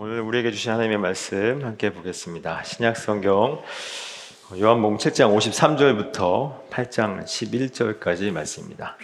오늘 우리에게 주신 하나님의 말씀 함께 보겠습니다. 신약 성경 요한복음 7장 53절부터 8장 11절까지 말씀입니다.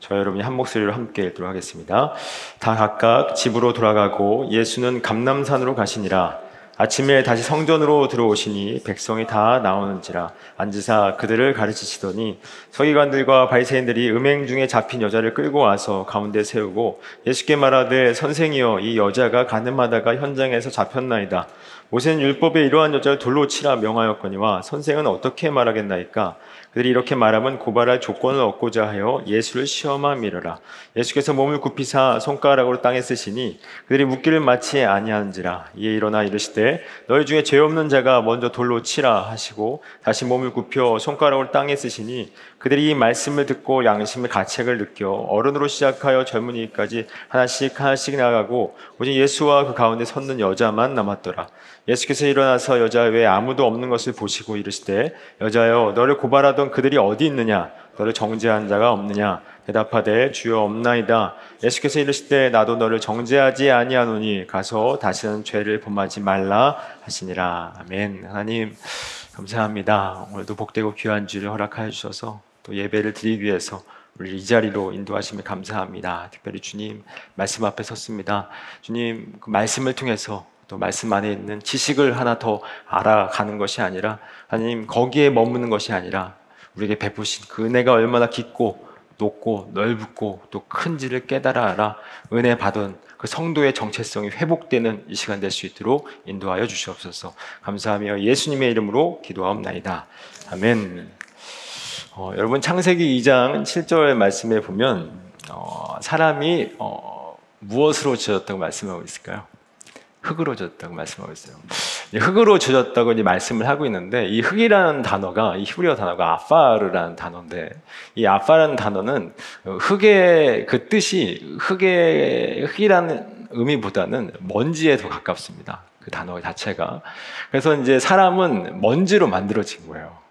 저 여러분이 한 목소리로 함께 읽도록 하겠습니다. 다 각각 집으로 돌아가고 예수는 감남산으로 가시니라. 아침에 다시 성전으로 들어오시니 백성이 다 나오는지라 앉으사 그들을 가르치시더니 서기관들과 바리새인들이 음행 중에 잡힌 여자를 끌고 와서 가운데 세우고 예수께 말하되 선생이여 이 여자가 가늠하다가 현장에서 잡혔나이다 모세는 율법에 이러한 여자를 돌로 치라 명하였거니와 선생은 어떻게 말하겠나이까 그들이 이렇게 말하면 고발할 조건을 얻고자 하여 예수를 시험함이러라. 예수께서 몸을 굽히사 손가락으로 땅에 쓰시니 그들이 묻기를 마치 아니하는지라. 이에 일어나 이르시되 너희 중에 죄 없는 자가 먼저 돌로 치라 하시고 다시 몸을 굽혀 손가락으로 땅에 쓰시니 그들이 이 말씀을 듣고 양심의 가책을 느껴 어른으로 시작하여 젊은이까지 하나씩 하나씩 나가고 오직 예수와 그 가운데 섰는 여자만 남았더라. 예수께서 일어나서 여자 외에 아무도 없는 것을 보시고 이르시되 여자여 너를 고발하던 그들이 어디 있느냐? 너를 정죄한 자가 없느냐? 대답하되 주여 없나이다. 예수께서 이르시되 나도 너를 정죄하지 아니하노니 가서 다시는 죄를 범하지 말라 하시니라. 아멘. 하나님 감사합니다. 오늘도 복되고 귀한 주를 허락하여 주셔서 또 예배를 드리기 위해서 우리 이 자리로 인도하심에 감사합니다. 특별히 주님 말씀 앞에 섰습니다. 주님 그 말씀을 통해서 또 말씀 안에 있는 지식을 하나 더 알아가는 것이 아니라 하나님 거기에 머무는 것이 아니라 우리에게 베푸신 그 은혜가 얼마나 깊고 높고 넓고 또 큰지를 깨달아 알아 은혜 받은 그 성도의 정체성이 회복되는 이 시간 될 수 있도록 인도하여 주시옵소서. 감사하며 예수님의 이름으로 기도하옵나이다. 아멘. 어, 여러분 창세기 2장 7절 말씀에 보면 어, 사람이 어, 무엇으로 지었다고 말씀하고 있을까요? 흙으로 졌다고 말씀하고 있어요. 흙으로 젖었다고 이제 말씀을 하고 있는데 이 흙이라는 단어가 이 히브리어 단어가 아파르라는 단어인데 이 아파라는 단어는 흙의 그 뜻이 흙의 흙이라는 의미보다는 먼지에 더 가깝습니다. 그 단어 자체가. 그래서 이제 사람은 먼지로 만들어진 거예요.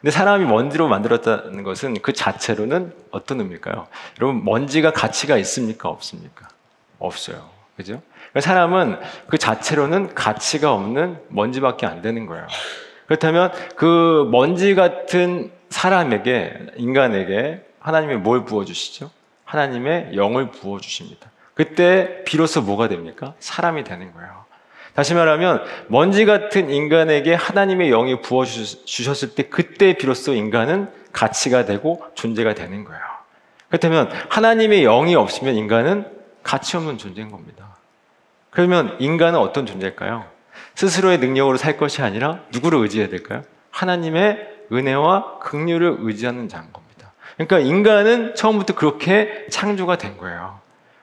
근데 사람이 먼지로 만들었다는 것은 그 자체로는 어떤 의미일까요? 여러분 먼지가 가치가 있습니까? 없습니까? 없어요. 그죠? 그러니까 사람은 그 자체로는 가치가 없는 먼지밖에 안 되는 거예요. 그렇다면 그 먼지 같은 사람에게, 인간에게 하나님이 뭘 부어 주시죠? 하나님의 영을 부어 주십니다. 그때 비로소 뭐가 됩니까? 사람이 되는 거예요. 다시 말하면 먼지 같은 인간에게 하나님의 영이 부어 주셨을 때 그때 비로소 인간은 가치가 되고 존재가 되는 거예요. 그렇다면 하나님의 영이 없으면 인간은 가치 없는 존재인 겁니다. 그러면 인간은 어떤 존재일까요? 스스로의 능력으로 살 것이 아니라 누구를 의지해야 될까요? 하나님의 은혜와 긍휼을 의지하는 자인 겁니다. 그러니까 인간은 처음부터 그렇게 창조가 된 거예요.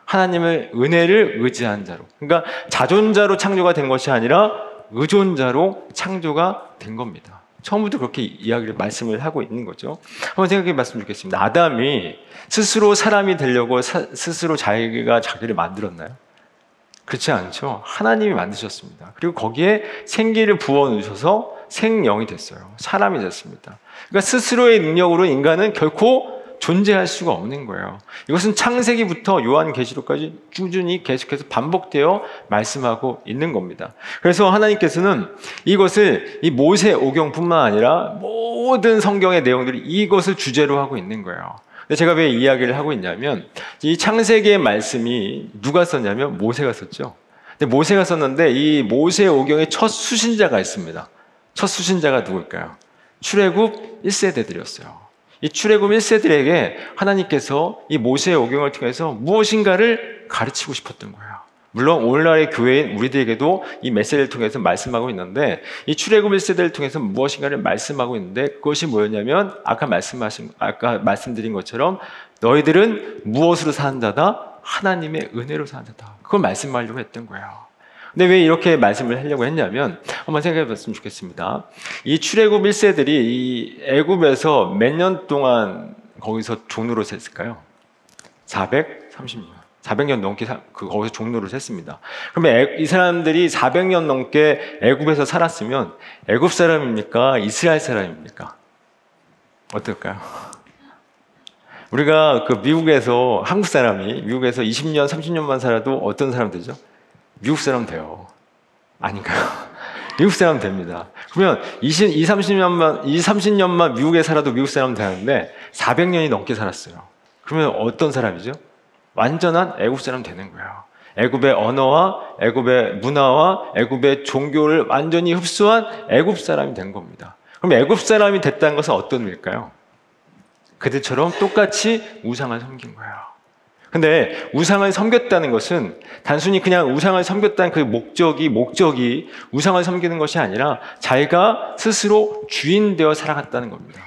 하나님의 은혜를 의지한 자로. 그러니까 자존자로 창조가 된 것이 아니라 의존자로 창조가 된 겁니다. 처음부터 그렇게 이야기를 말씀을 하고 있는 거죠. 한번 생각해 봤으면 좋겠습니다. 아담이 스스로 사람이 되려고 사, 스스로 자기가 자기를 만들었나요? 그렇지 않죠. 하나님이 만드셨습니다. 그리고 거기에 생기를 부어 넣으셔서 생명이 됐어요. 사람이 됐습니다. 그러니까 스스로의 능력으로 인간은 결코 존재할 수가 없는 거예요. 이것은 창세기부터 요한계시록까지 꾸준히 계속해서 반복되어 말씀하고 있는 겁니다. 그래서 하나님께서는 이것을 이 모세 오경뿐만 아니라 모든 성경의 내용들이 이것을 주제로 하고 있는 거예요. 제가 왜 이야기를 하고 있냐면 이 창세기의 말씀이 누가 썼냐면 모세가 썼죠. 근데 모세가 썼는데 이 모세 오경의 첫 수신자가 있습니다. 첫 수신자가 누굴까요? 출애굽 1세대들이었어요. 이 출애굽 1세들에게 하나님께서 이 모세의 오경을 통해서 무엇인가를 가르치고 싶었던 거예요. 물론 오늘날의 교회인 우리들에게도 이 메시지를 통해서 말씀하고 있는데 이 출애굽 1세대를 통해서 무엇인가를 말씀하고 있는데 그것이 뭐였냐면 아까 말씀하신 아까 말씀드린 것처럼 너희들은 무엇으로 자다? 하나님의 은혜로 자다. 그걸 말씀하려고 했던 거예요. 근데 왜 이렇게 말씀을 하려고 했냐면 한번 생각해 봤으면 좋겠습니다. 이 출애굽 1세들이 이 애굽에서 몇 년 동안 거기서 종로로 샜을까요? 430년. 400년 넘게 그 거기서 종로를 샜습니다. 그러면 이 사람들이 400년 넘게 애굽에서 살았으면 애굽 사람입니까? 이스라엘 사람입니까? 어떨까요? 우리가 그 미국에서 한국 사람이 미국에서 20년, 30년만 살아도 어떤 사람 되죠? 미국 사람 돼요. 아닌가요? 미국 사람 됩니다. 그러면 20, 20, 30년만, 20, 30년만 미국에 살아도 미국 사람 되는데 400년이 넘게 살았어요. 그러면 어떤 사람이죠? 완전한 애국 사람 되는 거예요. 애굽의 언어와 애굽의 문화와 애굽의 종교를 완전히 흡수한 애굽 사람이 된 겁니다. 그럼 애굽 사람이 됐다는 것은 어떤 의미일까요? 그들처럼 똑같이 우상을 섬긴 거예요. 근데 우상을 섬겼다는 것은 단순히 그냥 우상을 섬겼다는 그 목적이 목적이 우상을 섬기는 것이 아니라 자기가 스스로 주인 되어 살아갔다는 겁니다.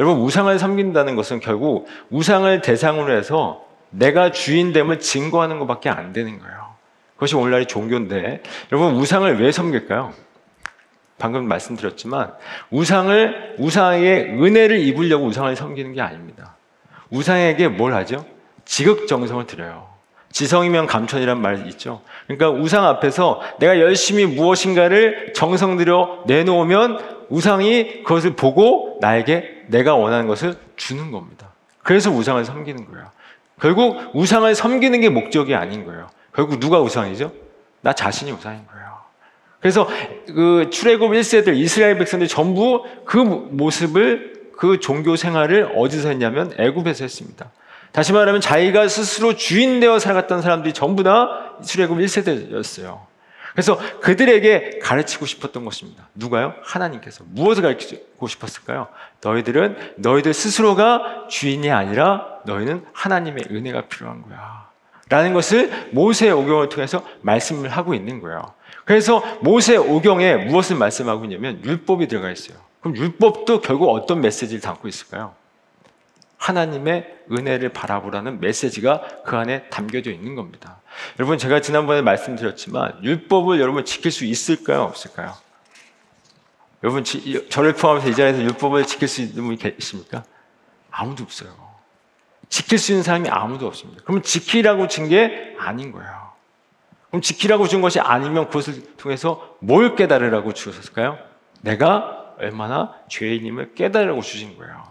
여러분 우상을 섬긴다는 것은 결국 우상을 대상으로 해서 내가 주인됨을 증거하는 것밖에 안 되는 거예요. 그것이 오늘날의 종교인데 여러분 우상을 왜 섬길까요? 방금 말씀드렸지만 우상을 우상에게 은혜를 입으려고 우상을 섬기는 게 아닙니다. 우상에게 뭘 하죠? 지극정성을 드려요. 지성이면 감천이란 말 있죠. 그러니까 우상 앞에서 내가 열심히 무엇인가를 정성 들여 내놓으면 우상이 그것을 보고 나에게 내가 원하는 것을 주는 겁니다. 그래서 우상을 섬기는 거예요. 결국 우상을 섬기는 게 목적이 아닌 거예요. 결국 누가 우상이죠? 나 자신이 우상인 거예요. 그래서 그 출애굽 1세들 이스라엘 백성들 전부 그 모습을 그 종교 생활을 어디서 했냐면 애굽에서 했습니다. 다시 말하면 자기가 스스로 주인 되어 살아갔던 사람들이 전부 다 출애굽 1세대였어요. 그래서 그들에게 가르치고 싶었던 것입니다. 누가요? 하나님께서. 무엇을 가르치고 싶었을까요? 너희들은 너희들 스스로가 주인이 아니라 너희는 하나님의 은혜가 필요한 거야. 라는 것을 모세의 오경을 통해서 말씀을 하고 있는 거예요. 그래서 모세 오경에 무엇을 말씀하고 있냐면 율법이 들어가 있어요. 그럼 율법도 결국 어떤 메시지를 담고 있을까요? 하나님의 은혜를 바라보라는 메시지가 그 안에 담겨져 있는 겁니다. 여러분 제가 지난번에 말씀드렸지만 율법을 여러분 지킬 수 있을까요? 없을까요? 여러분 저를 포함해서 이 자리에서 율법을 지킬 수 있는 분이 계십니까? 아무도 없어요. 지킬 수 있는 사람이 아무도 없습니다. 그러면 지키라고 준게 아닌 거예요. 그럼 지키라고 준 것이 아니면 그것을 통해서 뭘 깨달으라고 주셨을까요? 내가 얼마나 죄인임을 깨달으라고 주신 거예요.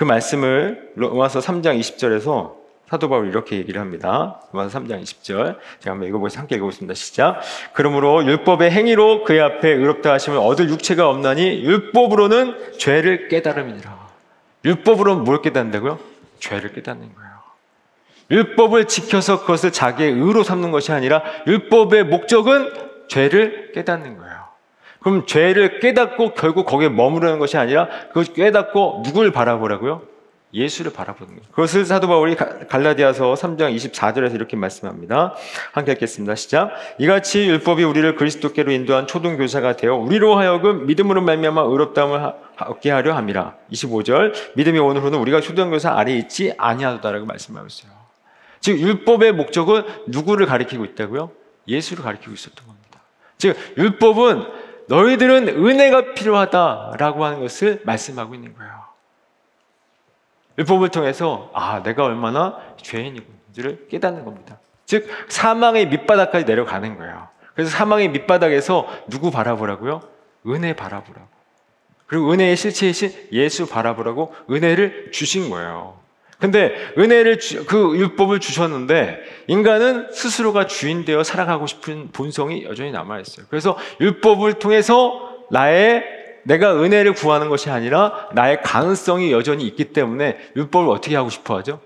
그 말씀을 로마서 3장 20절에서 사도 바울이 이렇게 얘기를 합니다. 로마서 3장 20절. 제가 한번 읽어보겠습니다. 함께 읽어보겠습니다. 시작. 그러므로 율법의 행위로 그의 앞에 의롭다 하심을 얻을 육체가 없나니 율법으로는 죄를 깨달음이니라. 율법으로는 뭘 깨닫는다고요? 죄를 깨닫는 거예요. 율법을 지켜서 그것을 자기의 의로 삼는 것이 아니라 율법의 목적은 죄를 깨닫는 거예요. 그럼 죄를 깨닫고 결국 거기에 머무르는 것이 아니라 그것을 깨닫고 누구를 바라보라고요? 예수를 바라보는 거예요. 그것을 사도 바울이 갈라디아서 3장 24절에서 이렇게 말씀합니다. 함께 읽겠습니다. 시작. 이같이 율법이 우리를 그리스도께로 인도한 초등 교사가 되어 우리로 하여금 믿음으로 말미암아 의롭다함을 얻게 하려 함이라. 25절. 믿음이 오늘로는 우리가 초등 교사 아래 있지 아니하도다라고 말씀하고 있어요. 즉 율법의 목적은 누구를 가리키고 있다고요? 예수를 가리키고 있었던 겁니다. 즉 율법은 너희들은 은혜가 필요하다라고 하는 것을 말씀하고 있는 거예요. 율법을 통해서 아 내가 얼마나 죄인인지를 깨닫는 겁니다. 즉 사망의 밑바닥까지 내려가는 거예요. 그래서 사망의 밑바닥에서 누구 바라보라고요? 은혜 바라보라고. 그리고 은혜의 실체이신 예수 바라보라고 은혜를 주신 거예요. 근데 은혜를 주, 그 율법을 주셨는데 인간은 스스로가 주인 되어 살아가고 싶은 본성이 여전히 남아 있어요. 그래서 율법을 통해서 나의 내가 은혜를 구하는 것이 아니라 나의 가능성이 여전히 있기 때문에 율법을 어떻게 하고 싶어 하죠?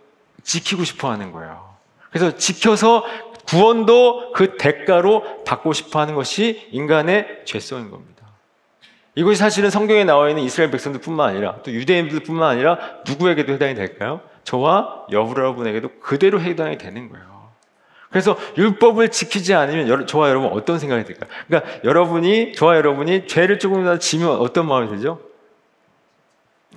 지키고 싶어 하는 거예요. 그래서 지켜서 구원도 그 대가로 받고 싶어 하는 것이 인간의 죄성인 겁니다. 이것이 사실은 성경에 나와 있는 이스라엘 백성들뿐만 아니라 또 유대인들뿐만 아니라 누구에게도 해당이 될까요? 저와 여러분에게도 그대로 해당이 되는 거예요. 그래서 율법을 지키지 않으면 저와 여러분 어떤 생각이 들까요? 그러니까 여러분이 저와 여러분이 죄를 조금이라도 지면 어떤 마음이 들죠?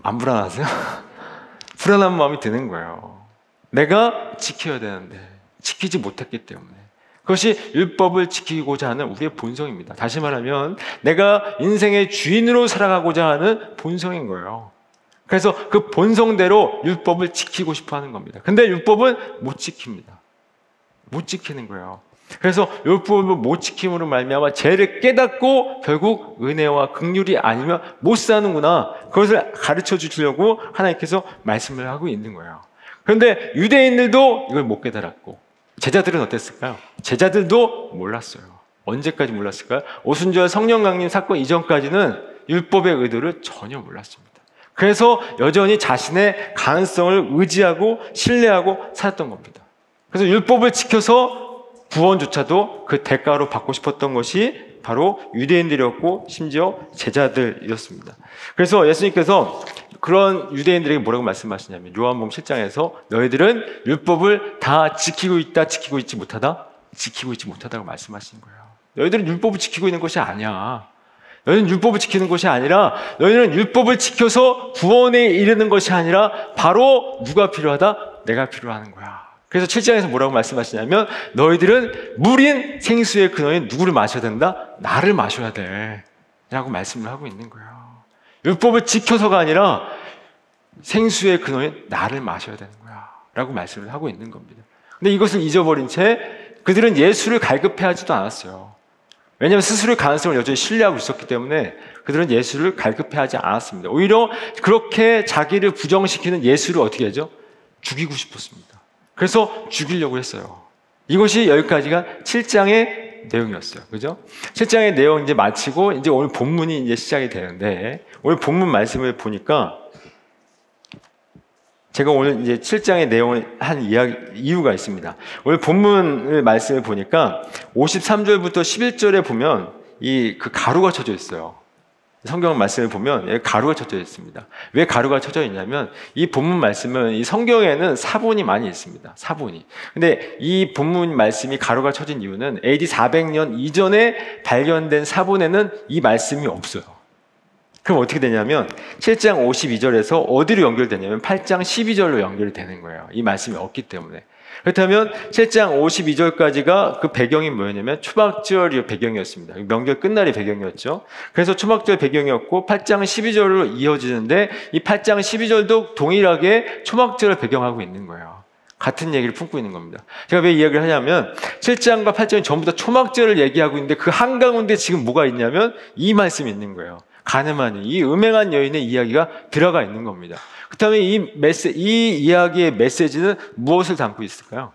안 불안하세요? 불안한 마음이 드는 거예요. 내가 지켜야 되는데 지키지 못했기 때문에 그것이 율법을 지키고자 하는 우리의 본성입니다. 다시 말하면 내가 인생의 주인으로 살아가고자 하는 본성인 거예요. 그래서 그 본성대로 율법을 지키고 싶어 하는 겁니다. 근데 율법은 못 지킵니다. 못 지키는 거예요. 그래서 율법을 못 지킴으로 말미암아 죄를 깨닫고 결국 은혜와 극률이 아니면 못 사는구나. 그것을 가르쳐 주시려고 하나님께서 말씀을 하고 있는 거예요. 그런데 유대인들도 이걸 못 깨달았고 제자들은 어땠을까요? 제자들도 몰랐어요. 언제까지 몰랐을까요? 오순절 성령 강림 사건 이전까지는 율법의 의도를 전혀 몰랐습니다. 그래서 여전히 자신의 가능성을 의지하고 신뢰하고 살았던 겁니다. 그래서 율법을 지켜서 구원조차도 그 대가로 받고 싶었던 것이 바로 유대인들이었고 심지어 제자들이었습니다. 그래서 예수님께서 그런 유대인들에게 뭐라고 말씀하시냐면 요한복음 7장에서 너희들은 율법을 다 지키고 있다 지키고 있지 못하다 지키고 있지 못하다고 말씀하시는 거예요. 너희들은 율법을 지키고 있는 것이 아니야. 너희는 율법을 지키는 것이 아니라 너희는 율법을 지켜서 구원에 이르는 것이 아니라 바로 누가 필요하다? 내가 필요하는 거야. 그래서 7장에서 뭐라고 말씀하시냐면 너희들은 물인 생수의 근원에 누구를 마셔야 된다? 나를 마셔야 돼. 라고 말씀을 하고 있는 거예요. 율법을 지켜서가 아니라 생수의 근원에 나를 마셔야 되는 거야. 라고 말씀을 하고 있는 겁니다. 근데 이것을 잊어버린 채 그들은 예수를 갈급해 하지도 않았어요. 왜냐하면 스스로의 가능성을 여전히 신뢰하고 있었기 때문에 그들은 예수를 갈급해하지 않았습니다. 오히려 그렇게 자기를 부정시키는 예수를 어떻게 하죠? 죽이고 싶었습니다. 그래서 죽이려고 했어요. 이것이 여기까지가 7장의 내용이었어요. 그죠? 7장의 내용 이제 마치고 이제 오늘 본문이 이제 시작이 되는데 오늘 본문 말씀을 보니까 제가 오늘 이제 7장의 내용을 한 이야기, 이유가 있습니다. 오늘 본문을 말씀을 보니까 53절부터 11절에 보면 이 그 가루가 쳐져 있어요. 성경 말씀을 보면 가루가 쳐져 있습니다. 왜 가루가 쳐져 있냐면 이 본문 말씀은 이 성경에는 사본이 많이 있습니다. 사본이. 근데 이 본문 말씀이 가루가 쳐진 이유는 AD 400년 이전에 발견된 사본에는 이 말씀이 없어요. 그럼 어떻게 되냐면 7장 52절에서 어디로 연결되냐면 8장 12절로 연결이 되는 거예요. 이 말씀이 없기 때문에. 그렇다면 7장 52절까지가 그 배경이 뭐였냐면 초막절이 배경이었습니다. 명절 끝날이 배경이었죠. 그래서 초막절 배경이었고 8장 12절로 이어지는데 이 8장 12절도 동일하게 초막절을 배경하고 있는 거예요. 같은 얘기를 품고 있는 겁니다. 제가 왜 이야기를 하냐면 7장과 8장이 전부 다 초막절을 얘기하고 있는데 그 한가운데 지금 뭐가 있냐면 이 말씀이 있는 거예요. 가늠한 이 음행한 여인의 이야기가 들어가 있는 겁니다. 그렇다면 이 메시 이 이야기의 메시지는 무엇을 담고 있을까요?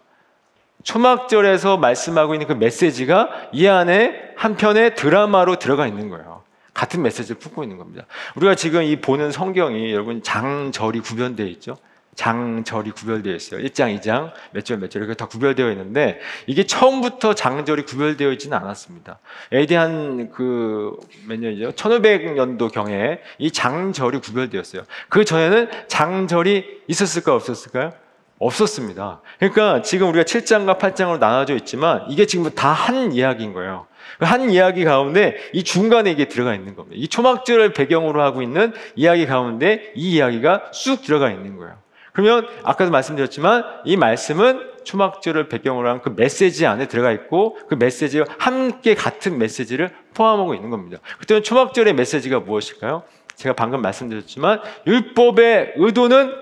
초막절에서 말씀하고 있는 그 메시지가 이 안에 한편의 드라마로 들어가 있는 거예요. 같은 메시지를 품고 있는 겁니다. 우리가 지금 이 보는 성경이 여러분 장절이 구변되어 있죠. 장절이 구별되어 있어요. 1장, 2장, 몇 절, 몇 절, 이렇게 다 구별되어 있는데, 이게 처음부터 장절이 구별되어 있지는 않았습니다. AD 한 그, 몇 년이죠? 1500년도 경에 이 장절이 구별되었어요. 그 전에는 장절이 있었을까, 없었을까요? 없었습니다. 그러니까 지금 우리가 7장과 8장으로 나눠져 있지만, 이게 지금 다 한 이야기인 거예요. 한 이야기 가운데 이 중간에 이게 들어가 있는 겁니다. 이 초막절을 배경으로 하고 있는 이야기 가운데 이 이야기가 쑥 들어가 있는 거예요. 그러면 아까도 말씀드렸지만 이 말씀은 초막절을 배경으로 한 그 메시지 안에 들어가 있고 그 메시지와 함께 같은 메시지를 포함하고 있는 겁니다. 그때는 초막절의 메시지가 무엇일까요? 제가 방금 말씀드렸지만 율법의 의도는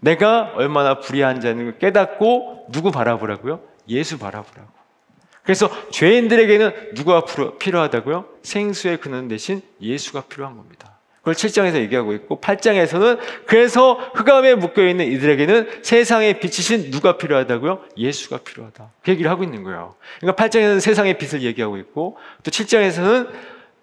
내가 얼마나 불의한 자는 깨닫고 누구 바라보라고요? 예수 바라보라고. 그래서 죄인들에게는 누가 필요하다고요? 생수의 근원 대신 예수가 필요한 겁니다. 그걸 7장에서 얘기하고 있고 8장에서는 그래서 흑암에 묶여 있는 이들에게는 세상의 빛이신 누가 필요하다고요? 예수가 필요하다. 그 얘기를 하고 있는 거예요. 그러니까 8장에서는 세상의 빛을 얘기하고 있고 또 7장에서는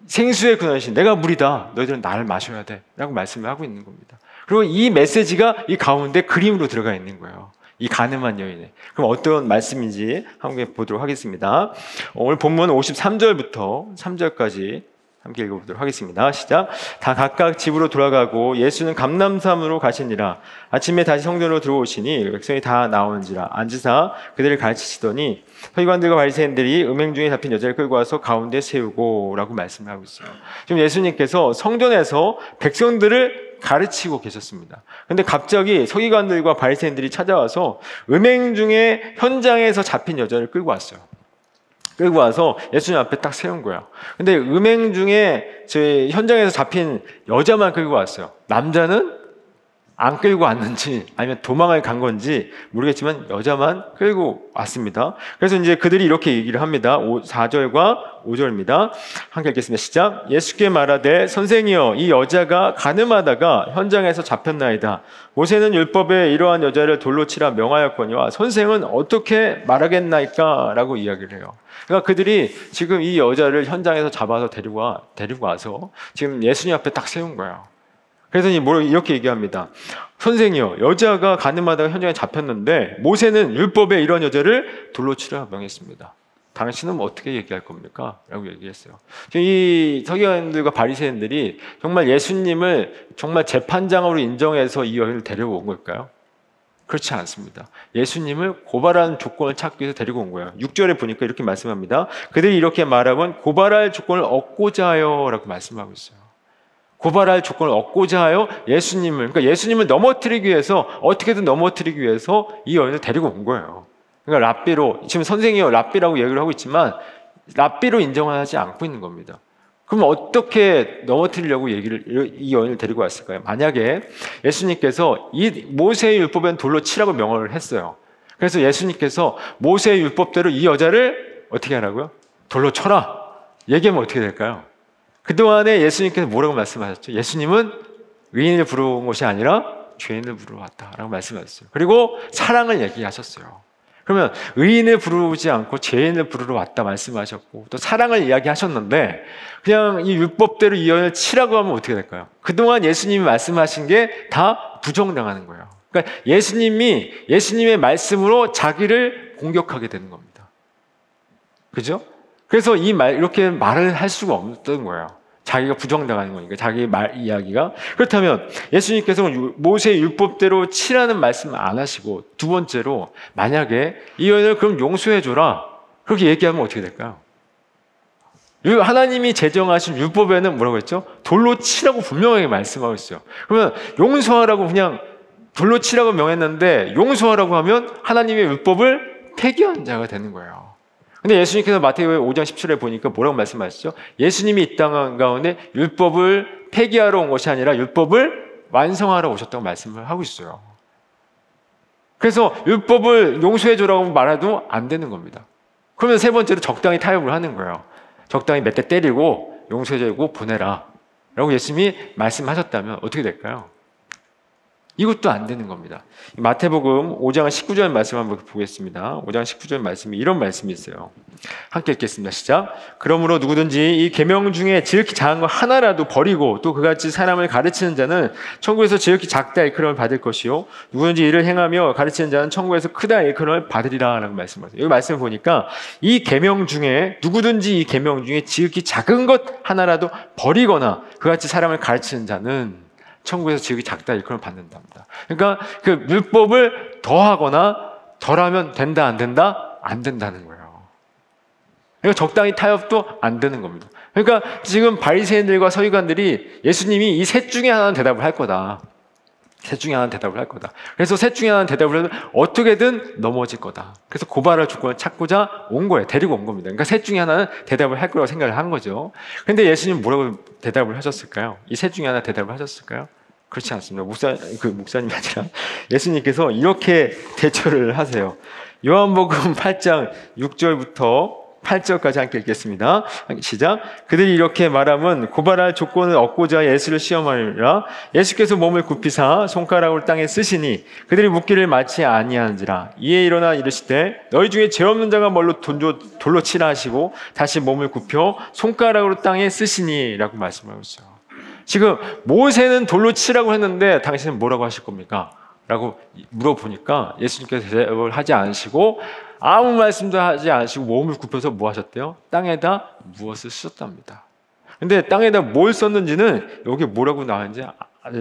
생수의 근원이신 내가 물이다. 너희들은 나를 마셔야 돼. 라고 말씀을 하고 있는 겁니다. 그리고 이 메시지가 이 가운데 그림으로 들어가 있는 거예요. 이 가늠한 여인의. 그럼 어떤 말씀인지 한번 보도록 하겠습니다. 오늘 본문 53절부터 3절까지 함께 읽어보도록 하겠습니다. 시작. 다 각각 집으로 돌아가고 예수는 감남산으로 가시니라. 아침에 다시 성전으로 들어오시니 백성이 다 나오는지라. 앉으사 그들을 가르치시더니 서기관들과 바리새인들이 음행 중에 잡힌 여자를 끌고 와서 가운데 세우고라고 말씀을 하고 있어요. 지금 예수님께서 성전에서 백성들을 가르치고 계셨습니다. 근데 갑자기 서기관들과 바리새인들이 찾아와서 음행 중에 현장에서 잡힌 여자를 끌고 왔어요. 끌고 와서 예수님 앞에 딱 세운 거야. 근데 음행 중에 제 현장에서 잡힌 여자만 끌고 왔어요. 남자는 안 끌고 왔는지 아니면 도망을 간 건지 모르겠지만 여자만 끌고 왔습니다. 그래서 이제 그들이 이렇게 얘기를 합니다. 4절과 5절입니다. 함께 읽겠습니다. 시작. 예수께 말하되 선생이여 이 여자가 가늠하다가 현장에서 잡혔나이다. 모세는 율법에 이러한 여자를 돌로 치라 명하였거니와 선생은 어떻게 말하겠나이까? 라고 이야기를 해요. 그러니까 그들이 지금 이 여자를 현장에서 잡아서 데리고 와, 데리고 와서 지금 예수님 앞에 딱 세운 거예요. 그래서 이렇게 얘기합니다. 선생이요, 여자가 가늠하다가 현장에 잡혔는데 모세는 율법에 이런 여자를 돌로 치라 명했습니다. 당신은 뭐 어떻게 얘기할 겁니까? 라고 얘기했어요. 이 서기관들과 바리새인들이 정말 예수님을 정말 재판장으로 인정해서 이 여인을 데려온 걸까요? 그렇지 않습니다. 예수님을 고발하는 조건을 찾기 위해서 데리고 온 거예요. 6절에 보니까 이렇게 말씀합니다. 그들이 이렇게 말하면 고발할 조건을 얻고자 하여 라고 말씀하고 있어요. 고발할 조건을 얻고자 하여 예수님을, 그러니까 예수님을 넘어뜨리기 위해서 어떻게든 넘어뜨리기 위해서 이 여인을 데리고 온 거예요. 그러니까 랍비로, 지금 선생이요, 랍비라고 얘기를 하고 있지만 랍비로 인정하지 않고 있는 겁니다. 그럼 어떻게 넘어뜨리려고 얘기를 이 여인을 데리고 왔을까요? 만약에 예수님께서 이 모세의 율법엔 돌로 치라고 명을 했어요. 그래서 예수님께서 모세의 율법대로 이 여자를 어떻게 하라고요? 돌로 쳐라. 얘기하면 어떻게 될까요? 그동안에 예수님께서 뭐라고 말씀하셨죠? 예수님은 의인을 부르는 것이 아니라 죄인을 부르러 왔다라고 말씀하셨어요. 그리고 사랑을 얘기하셨어요. 그러면 의인을 부르지 않고 죄인을 부르러 왔다 말씀하셨고 또 사랑을 이야기하셨는데 그냥 이 율법대로 이 여인을 치라고 하면 어떻게 될까요? 그동안 예수님이 말씀하신 게 다 부정당하는 거예요. 그러니까 예수님이 예수님의 말씀으로 자기를 공격하게 되는 겁니다. 그죠? 그래서 이 말, 이렇게 말을 할 수가 없던 거예요. 자기가 부정당하는 거니까 자기 말 이야기가 그렇다면 예수님께서는 모세 율법대로 치라는 말씀을 안 하시고 두 번째로 만약에 이 여인을 그럼 용서해 줘라 그렇게 얘기하면 어떻게 될까요? 하나님이 제정하신 율법에는 뭐라고 했죠? 돌로 치라고 분명하게 말씀하고 있어요. 그러면 용서하라고 그냥 돌로 치라고 명했는데 용서하라고 하면 하나님의 율법을 폐기한 자가 되는 거예요. 근데 예수님께서 마태복음 5장 17에 보니까 뭐라고 말씀하시죠? 예수님이 이 땅 가운데 율법을 폐기하러 온 것이 아니라 율법을 완성하러 오셨다고 말씀을 하고 있어요. 그래서 율법을 용서해 주라고 말해도 안 되는 겁니다. 그러면 세 번째로 적당히 타협을 하는 거예요. 적당히 몇 대 때리고 용서해 주고 보내라. 라고 예수님이 말씀하셨다면 어떻게 될까요? 이것도 안 되는 겁니다. 마태복음 5장 19절 말씀 한번 보겠습니다. 5장 19절 말씀이 이런 말씀이 있어요. 함께 읽겠습니다. 시작. 그러므로 누구든지 이 계명 중에 지극히 작은 거 하나라도 버리고 또 그같이 사람을 가르치는 자는 천국에서 지극히 작다 일컬음을 받을 것이요 누구든지 이를 행하며 가르치는 자는 천국에서 크다 일컬음을 받으리라라고 말씀하세요. 여기 말씀을 보니까 이 계명 중에 누구든지 이 계명 중에 지극히 작은 것 하나라도 버리거나 그같이 사람을 가르치는 자는 천국에서 지극히 작다 일컬음을 받는답니다. 그러니까 그 율법을 더하거나 덜하면 된다 안 된다 안 된다는 거예요. 그러니까 적당히 타협도 안 되는 겁니다. 그러니까 지금 바리새인들과 서기관들이 예수님이 이 셋 중에 하나는 대답을 할 거다. 셋 중에 하나는 대답을 할 거다. 그래서 셋 중에 하나는 대답을 하면 어떻게든 넘어질 거다. 그래서 고발할 조건을 찾고자 온 거예요. 데리고 온 겁니다. 그러니까 셋 중에 하나는 대답을 할 거라고 생각을 한 거죠. 근데 예수님 뭐라고 대답을 하셨을까요? 이 셋 중에 하나 대답을 하셨을까요? 그렇지 않습니다. 목사, 그 목사님이 아니라 예수님께서 이렇게 대처를 하세요. 요한복음 8장 6절부터 8절까지 함께 읽겠습니다. 시작. 그들이 이렇게 말하면 고발할 조건을 얻고자 예수를 시험하리라. 예수께서 몸을 굽히사 손가락을 땅에 쓰시니 그들이 묻기를 마치 아니한지라. 이에 일어나 이르시되 너희 중에 죄 없는 자가 뭘로 돈조, 돌로 치라 하시고 다시 몸을 굽혀 손가락으로 땅에 쓰시니라고 말씀하고 있어요. 지금 모세는 돌로 치라고 했는데 당신은 뭐라고 하실 겁니까? 라고 물어보니까 예수님께서 대답을 하지 않으시고 아무 말씀도 하지 않으시고 몸을 굽혀서 뭐 하셨대요? 땅에다 무엇을 쓰셨답니다. 근데 땅에다 뭘 썼는지는 여기 뭐라고 나왔는지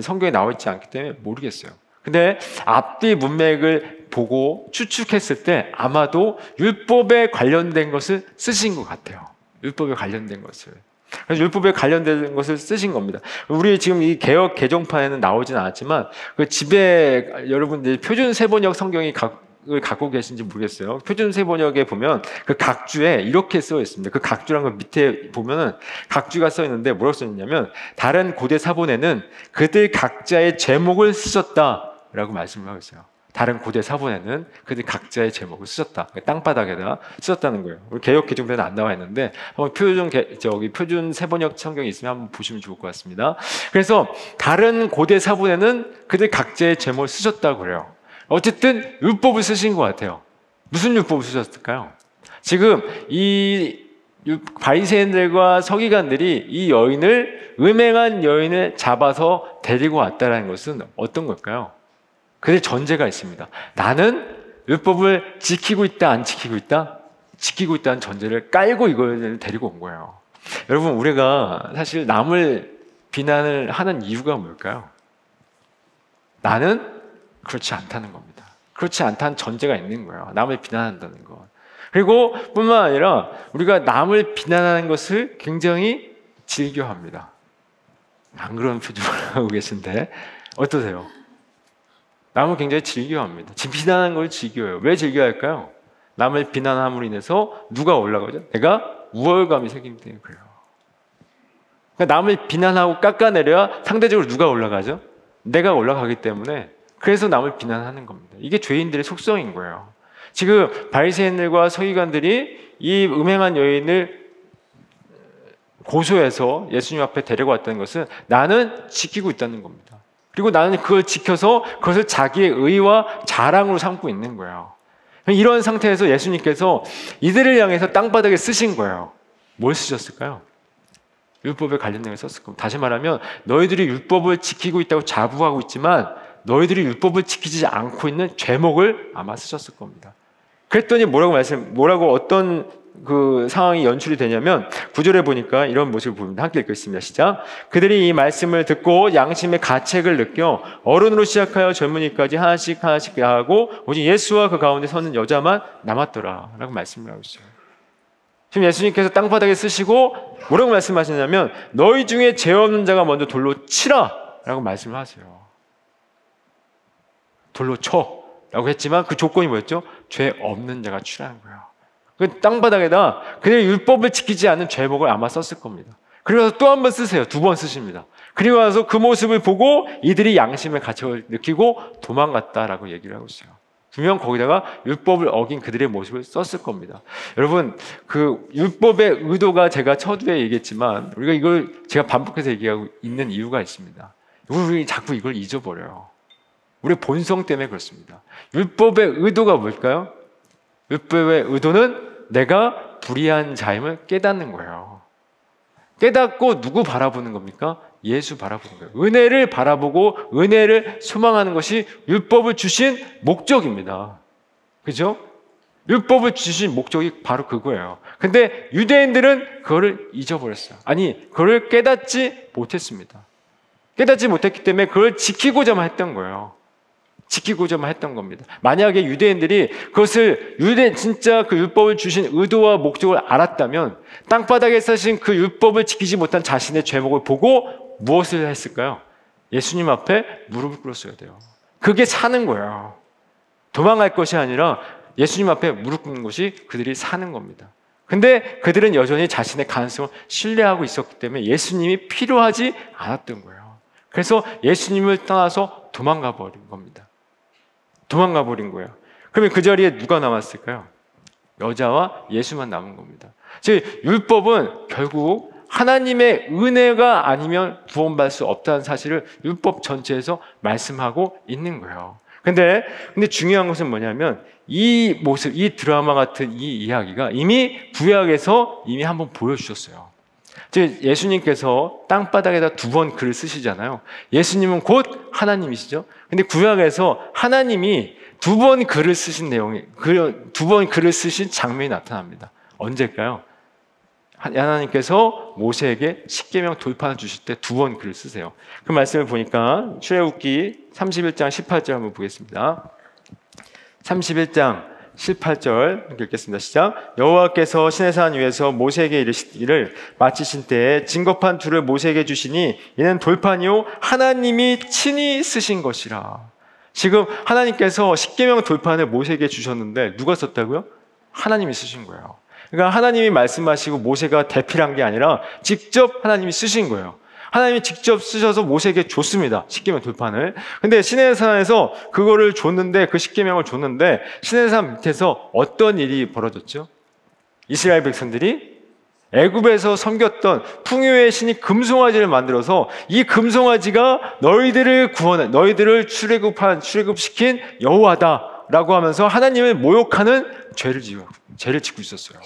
성경에 나와 있지 않기 때문에 모르겠어요. 근데 앞뒤 문맥을 보고 추측했을 때 아마도 율법에 관련된 것을 쓰신 것 같아요. 율법에 관련된 것을. 그래서 율법에 관련된 것을 쓰신 겁니다. 우리 지금 이 개혁 개정판에는 나오진 않았지만 그 집에 여러분들 표준 세번역 성경이 각 을 갖고 계신지 모르겠어요. 표준 세 번역에 보면 그 각주에 이렇게 써 있습니다. 그 각주란 거 밑에 보면은 각주가 써 있는데 뭐라고 써 있냐면 다른 고대 사본에는 그들 각자의 제목을 쓰셨다라고 말씀을 하고 있어요. 다른 고대 사본에는 그들 각자의 제목을 쓰셨다. 땅바닥에다 쓰셨다는 거예요. 우리 개혁 개정편에 안 나와 있는데 한번 표준 개, 저기 표준 세번역 성경이 있으면 한번 보시면 좋을 것 같습니다. 그래서 다른 고대 사본에는 그들 각자의 제목을 쓰셨다고 그래요. 어쨌든 율법을 쓰신 것 같아요. 무슨 율법을 쓰셨을까요? 지금 이 바리새인들과 서기관들이 이 여인을 음행한 여인을 잡아서 데리고 왔다라는 것은 어떤 걸까요? 그의 전제가 있습니다. 나는 율법을 지키고 있다, 안 지키고 있다? 지키고 있다는 전제를 깔고 이걸 데리고 온 거예요. 여러분, 우리가 사실 남을 비난을 하는 이유가 뭘까요? 나는 그렇지 않다는 겁니다. 그렇지 않다는 전제가 있는 거예요. 남을 비난한다는 것. 그리고 뿐만 아니라 우리가 남을 비난하는 것을 굉장히 즐겨합니다. 안 그런 표정을 하고 계신데 어떠세요? 남을 굉장히 즐겨합니다. 비난하는 걸 즐겨요. 왜 즐겨할까요? 남을 비난함으로 인해서 누가 올라가죠? 내가 우월감이 생기기 때문에 그래요. 그러니까 남을 비난하고 깎아내려야 상대적으로 누가 올라가죠? 내가 올라가기 때문에 그래서 남을 비난하는 겁니다. 이게 죄인들의 속성인 거예요. 지금 바리새인들과 서기관들이 이 음행한 여인을 고소해서 예수님 앞에 데려왔다는 것은 나는 지키고 있다는 겁니다. 그리고 나는 그걸 지켜서 그것을 자기의 의와 자랑으로 삼고 있는 거예요. 이런 상태에서 예수님께서 이들을 향해서 땅바닥에 쓰신 거예요. 뭘 쓰셨을까요? 율법에 관련된 걸 썼을 겁니다. 다시 말하면 너희들이 율법을 지키고 있다고 자부하고 있지만 너희들이 율법을 지키지 않고 있는 죄목을 아마 쓰셨을 겁니다. 그랬더니 뭐라고 말씀, 뭐라고 어떤 그 상황이 연출이 되냐면 구절에 보니까 이런 모습을 보입니다. 함께 읽겠습니다. 시작. 그들이 이 말씀을 듣고 양심의 가책을 느껴 어른으로 시작하여 젊은이까지 하나씩 하나씩 하고 오직 예수와 그 가운데 서는 여자만 남았더라라고 말씀을 하고 있어요. 지금 예수님께서 땅바닥에 쓰시고 뭐라고 말씀하시냐면 너희 중에 죄 없는 자가 먼저 돌로 치라라고 말씀을 하세요. 돌로 쳐라고 했지만 그 조건이 뭐였죠? 죄 없는 자가 취라는 거예요. 그 땅바닥에다 그냥 율법을 지키지 않는 죄목을 아마 썼을 겁니다. 그리고 또한 번 쓰세요. 두 번 쓰십니다. 그리고 나서 그 모습을 보고 이들이 양심의 가책을 느끼고 도망갔다라고 얘기를 하고 있어요. 분명 거기다가 율법을 어긴 그들의 모습을 썼을 겁니다. 여러분, 그 율법의 의도가 제가 처두에 얘기했지만 우리가 이걸 제가 반복해서 얘기하고 있는 이유가 있습니다. 우리 자꾸 이걸 잊어버려요. 우리 본성 때문에 그렇습니다. 율법의 의도가 뭘까요? 율법의 의도는 내가 불의한 자임을 깨닫는 거예요. 깨닫고 누구 바라보는 겁니까? 예수 바라보는 거예요. 은혜를 바라보고 은혜를 소망하는 것이 율법을 주신 목적입니다. 그죠? 율법을 주신 목적이 바로 그거예요. 근데 유대인들은 그거를 잊어버렸어요. 아니, 그걸 깨닫지 못했습니다. 깨닫지 못했기 때문에 그걸 지키고자만 했던 거예요. 지키고자만 했던 겁니다. 만약에 유대인들이 그것을 유대 진짜 그 율법을 주신 의도와 목적을 알았다면 땅바닥에 사신 그 율법을 지키지 못한 자신의 죄목을 보고 무엇을 했을까요? 예수님 앞에 무릎을 꿇었어야 돼요. 그게 사는 거예요. 도망갈 것이 아니라 예수님 앞에 무릎 꿇는 것이 그들이 사는 겁니다. 근데 그들은 여전히 자신의 가능성을 신뢰하고 있었기 때문에 예수님이 필요하지 않았던 거예요. 그래서 예수님을 떠나서 도망가 버린 겁니다. 도망가 버린 거예요. 그러면 그 자리에 누가 남았을까요? 여자와 예수만 남은 겁니다. 즉 율법은 결국 하나님의 은혜가 아니면 구원받을 수 없다는 사실을 율법 전체에서 말씀하고 있는 거예요. 근데 근데 중요한 것은 뭐냐면 이 모습, 이 드라마 같은 이 이야기가 이미 구약에서 이미 한번 보여주셨어요. 즉 예수님께서 땅바닥에다 두 번 글을 쓰시잖아요. 예수님은 곧 하나님이시죠. 근데 구약에서 하나님이 두 번 글을 쓰신 내용이 두 번 글을 쓰신 장면이 나타납니다. 언제일까요? 하나님께서 모세에게 십계명 돌판을 주실 때 두 번 글을 쓰세요. 그 말씀을 보니까 출애굽기 31장 18절 한번 보겠습니다. 31장 18절 읽겠습니다. 시작. 여호와께서 시내산 위에서 모세에게 이르시기를 마치신 때에 증거판 둘을 모세에게 주시니 이는 돌판이요 하나님이 친히 쓰신 것이라. 지금 하나님께서 십계명 돌판을 모세에게 주셨는데 누가 썼다고요? 하나님이 쓰신 거예요. 그러니까 하나님이 말씀하시고 모세가 대필한 게 아니라 직접 하나님이 쓰신 거예요. 하나님이 직접 쓰셔서 모세에게 줬습니다. 십계명 돌판을. 근데 신의 산에서 그거를 줬는데 그 십계명을 줬는데 신의 산 밑에서 어떤 일이 벌어졌죠? 이스라엘 백성들이 애굽에서 섬겼던 풍요의 신이 금송아지를 만들어서 이 금송아지가 너희들을 구원해 너희들을 출애굽한 출애굽시킨 여호와다라고 하면서 하나님을 모욕하는 죄를 지고 죄를 짓고 있었어요.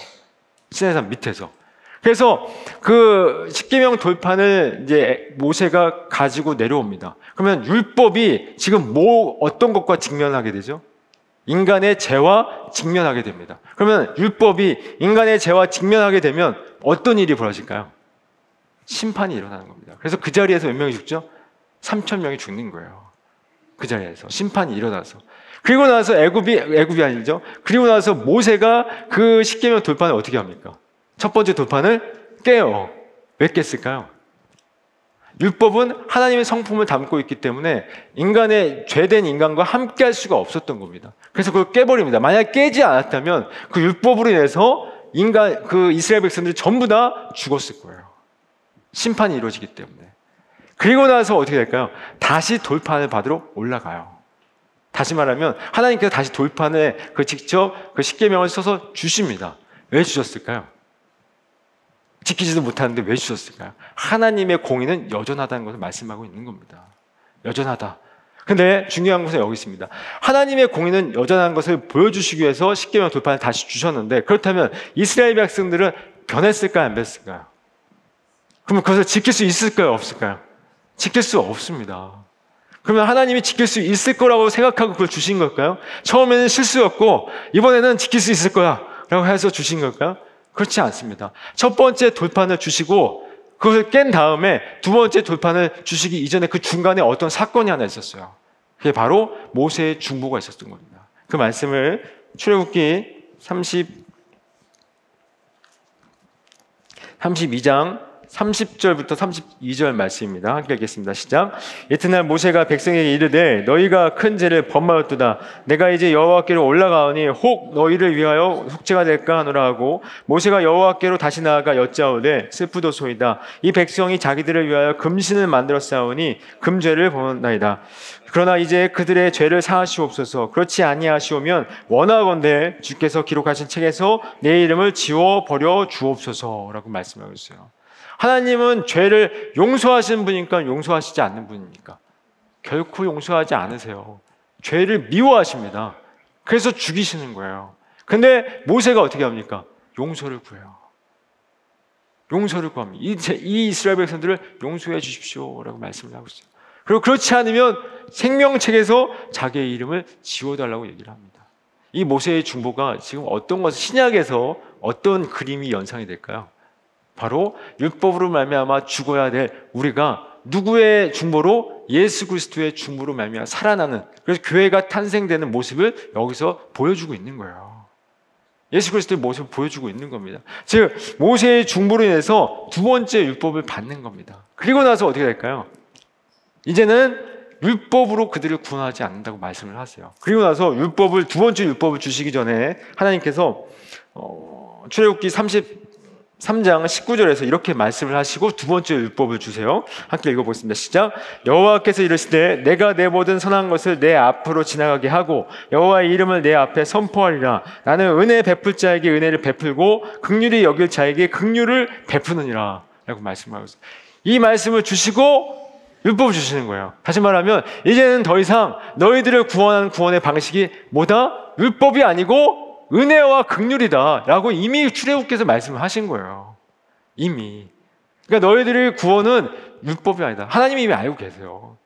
시내산 밑에서. 그래서 그 십계명 돌판을 이제 모세가 가지고 내려옵니다. 그러면 율법이 지금 뭐 어떤 것과 직면하게 되죠? 인간의 죄와 직면하게 됩니다. 그러면 율법이 인간의 죄와 직면하게 되면 어떤 일이 벌어질까요? 심판이 일어나는 겁니다. 그래서 그 자리에서 몇 명이 죽죠? 3천 명이 죽는 거예요. 그 자리에서 심판이 일어나서 그리고 나서 애굽이 애굽이 아니죠. 그리고 나서 모세가 그 십계명 돌판을 어떻게 합니까? 첫 번째 돌판을 깨요. 왜 깼을까요? 율법은 하나님의 성품을 담고 있기 때문에 인간의 죄된 인간과 함께 할 수가 없었던 겁니다. 그래서 그걸 깨버립니다. 만약 깨지 않았다면 그 율법으로 인해서 인간, 그 이스라엘 백성들이 전부 다 죽었을 거예요. 심판이 이루어지기 때문에. 그리고 나서 어떻게 될까요? 다시 돌판을 받으러 올라가요. 다시 말하면 하나님께서 다시 돌판에 그 직접 그 십계명을 써서 주십니다. 왜 주셨을까요? 지키지도 못하는데 왜 주셨을까요? 하나님의 공의는 여전하다는 것을 말씀하고 있는 겁니다. 여전하다. 근데 중요한 것은 여기 있습니다. 하나님의 공의는 여전한 것을 보여주시기 위해서 십계명 돌판을 다시 주셨는데 그렇다면 이스라엘 백성들은 변했을까요? 안 변했을까요? 그러면 그것을 지킬 수 있을까요? 없을까요? 지킬 수 없습니다. 그러면 하나님이 지킬 수 있을 거라고 생각하고 그걸 주신 걸까요? 처음에는 실수였고 이번에는 지킬 수 있을 거야 라고 해서 주신 걸까요? 그렇지 않습니다. 첫 번째 돌판을 주시고 그것을 깬 다음에 두 번째 돌판을 주시기 이전에 그 중간에 어떤 사건이 하나 있었어요. 그게 바로 모세의 중보가 있었던 겁니다. 그 말씀을 출애굽기 30 32장 30절부터 32절 말씀입니다. 함께 읽겠습니다. 시작. 이튿날 모세가 백성에게 이르되 너희가 큰 죄를 범하였도다. 내가 이제 여호와께로 올라가오니 혹 너희를 위하여 속죄가 될까 하노라 하고 모세가 여호와께로 다시 나아가 여짜오되 슬프도소이다. 이 백성이 자기들을 위하여 금신을 만들어 싸우니 금죄를 범하나이다. 그러나 이제 그들의 죄를 사하시옵소서. 그렇지 아니하시오면 원하건대 주께서 기록하신 책에서 내 이름을 지워 버려 주옵소서라고 말씀하고 있어요. 하나님은 죄를 용서하시는 분이니까 용서하시지 않는 분입니까? 결코 용서하지 않으세요. 죄를 미워하십니다. 그래서 죽이시는 거예요. 근데 모세가 어떻게 합니까? 용서를 구해요. 용서를 구합니다. 이, 이 이스라엘 백성들을 용서해 주십시오 라고 말씀을 하고 있어요. 그리고 그렇지 않으면 생명책에서 자기의 이름을 지워달라고 얘기를 합니다. 이 모세의 중보가 지금 어떤 것, 신약에서 어떤 그림이 연상이 될까요? 바로 율법으로 말미암아 죽어야 될 우리가 누구의 중보로 예수 그리스도의 중보로 말미암아 살아나는 그래서 교회가 탄생되는 모습을 여기서 보여주고 있는 거예요. 예수 그리스도의 모습을 보여주고 있는 겁니다. 즉 모세의 중보로 인해서 두 번째 율법을 받는 겁니다. 그리고 나서 어떻게 될까요? 이제는 율법으로 그들을 구원하지 않는다고 말씀을 하세요. 그리고 나서 율법을 두 번째 율법을 주시기 전에 하나님께서 어, 출애굽기 30 3장 19절에서 이렇게 말씀을 하시고 두 번째 율법을 주세요. 함께 읽어보겠습니다. 시작. 여호와께서 이르시되 내가 내 모든 선한 것을 내 앞으로 지나가게 하고 여호와의 이름을 내 앞에 선포하리라. 나는 은혜 베풀 자에게 은혜를 베풀고 극률이 여길 자에게 극률을 베푸느니라. 라고 말씀하고 있어요. 이 말씀을 주시고 율법을 주시는 거예요. 다시 말하면 이제는 더 이상 너희들을 구원하는 구원의 방식이 뭐다? 율법이 아니고 은혜와 극률이다라고 이미 출애굽께서 말씀을 하신 거예요. 이미. 그러니까 너희들의 구원은 율법이 아니다. 하나님이 이미 알고 계세요.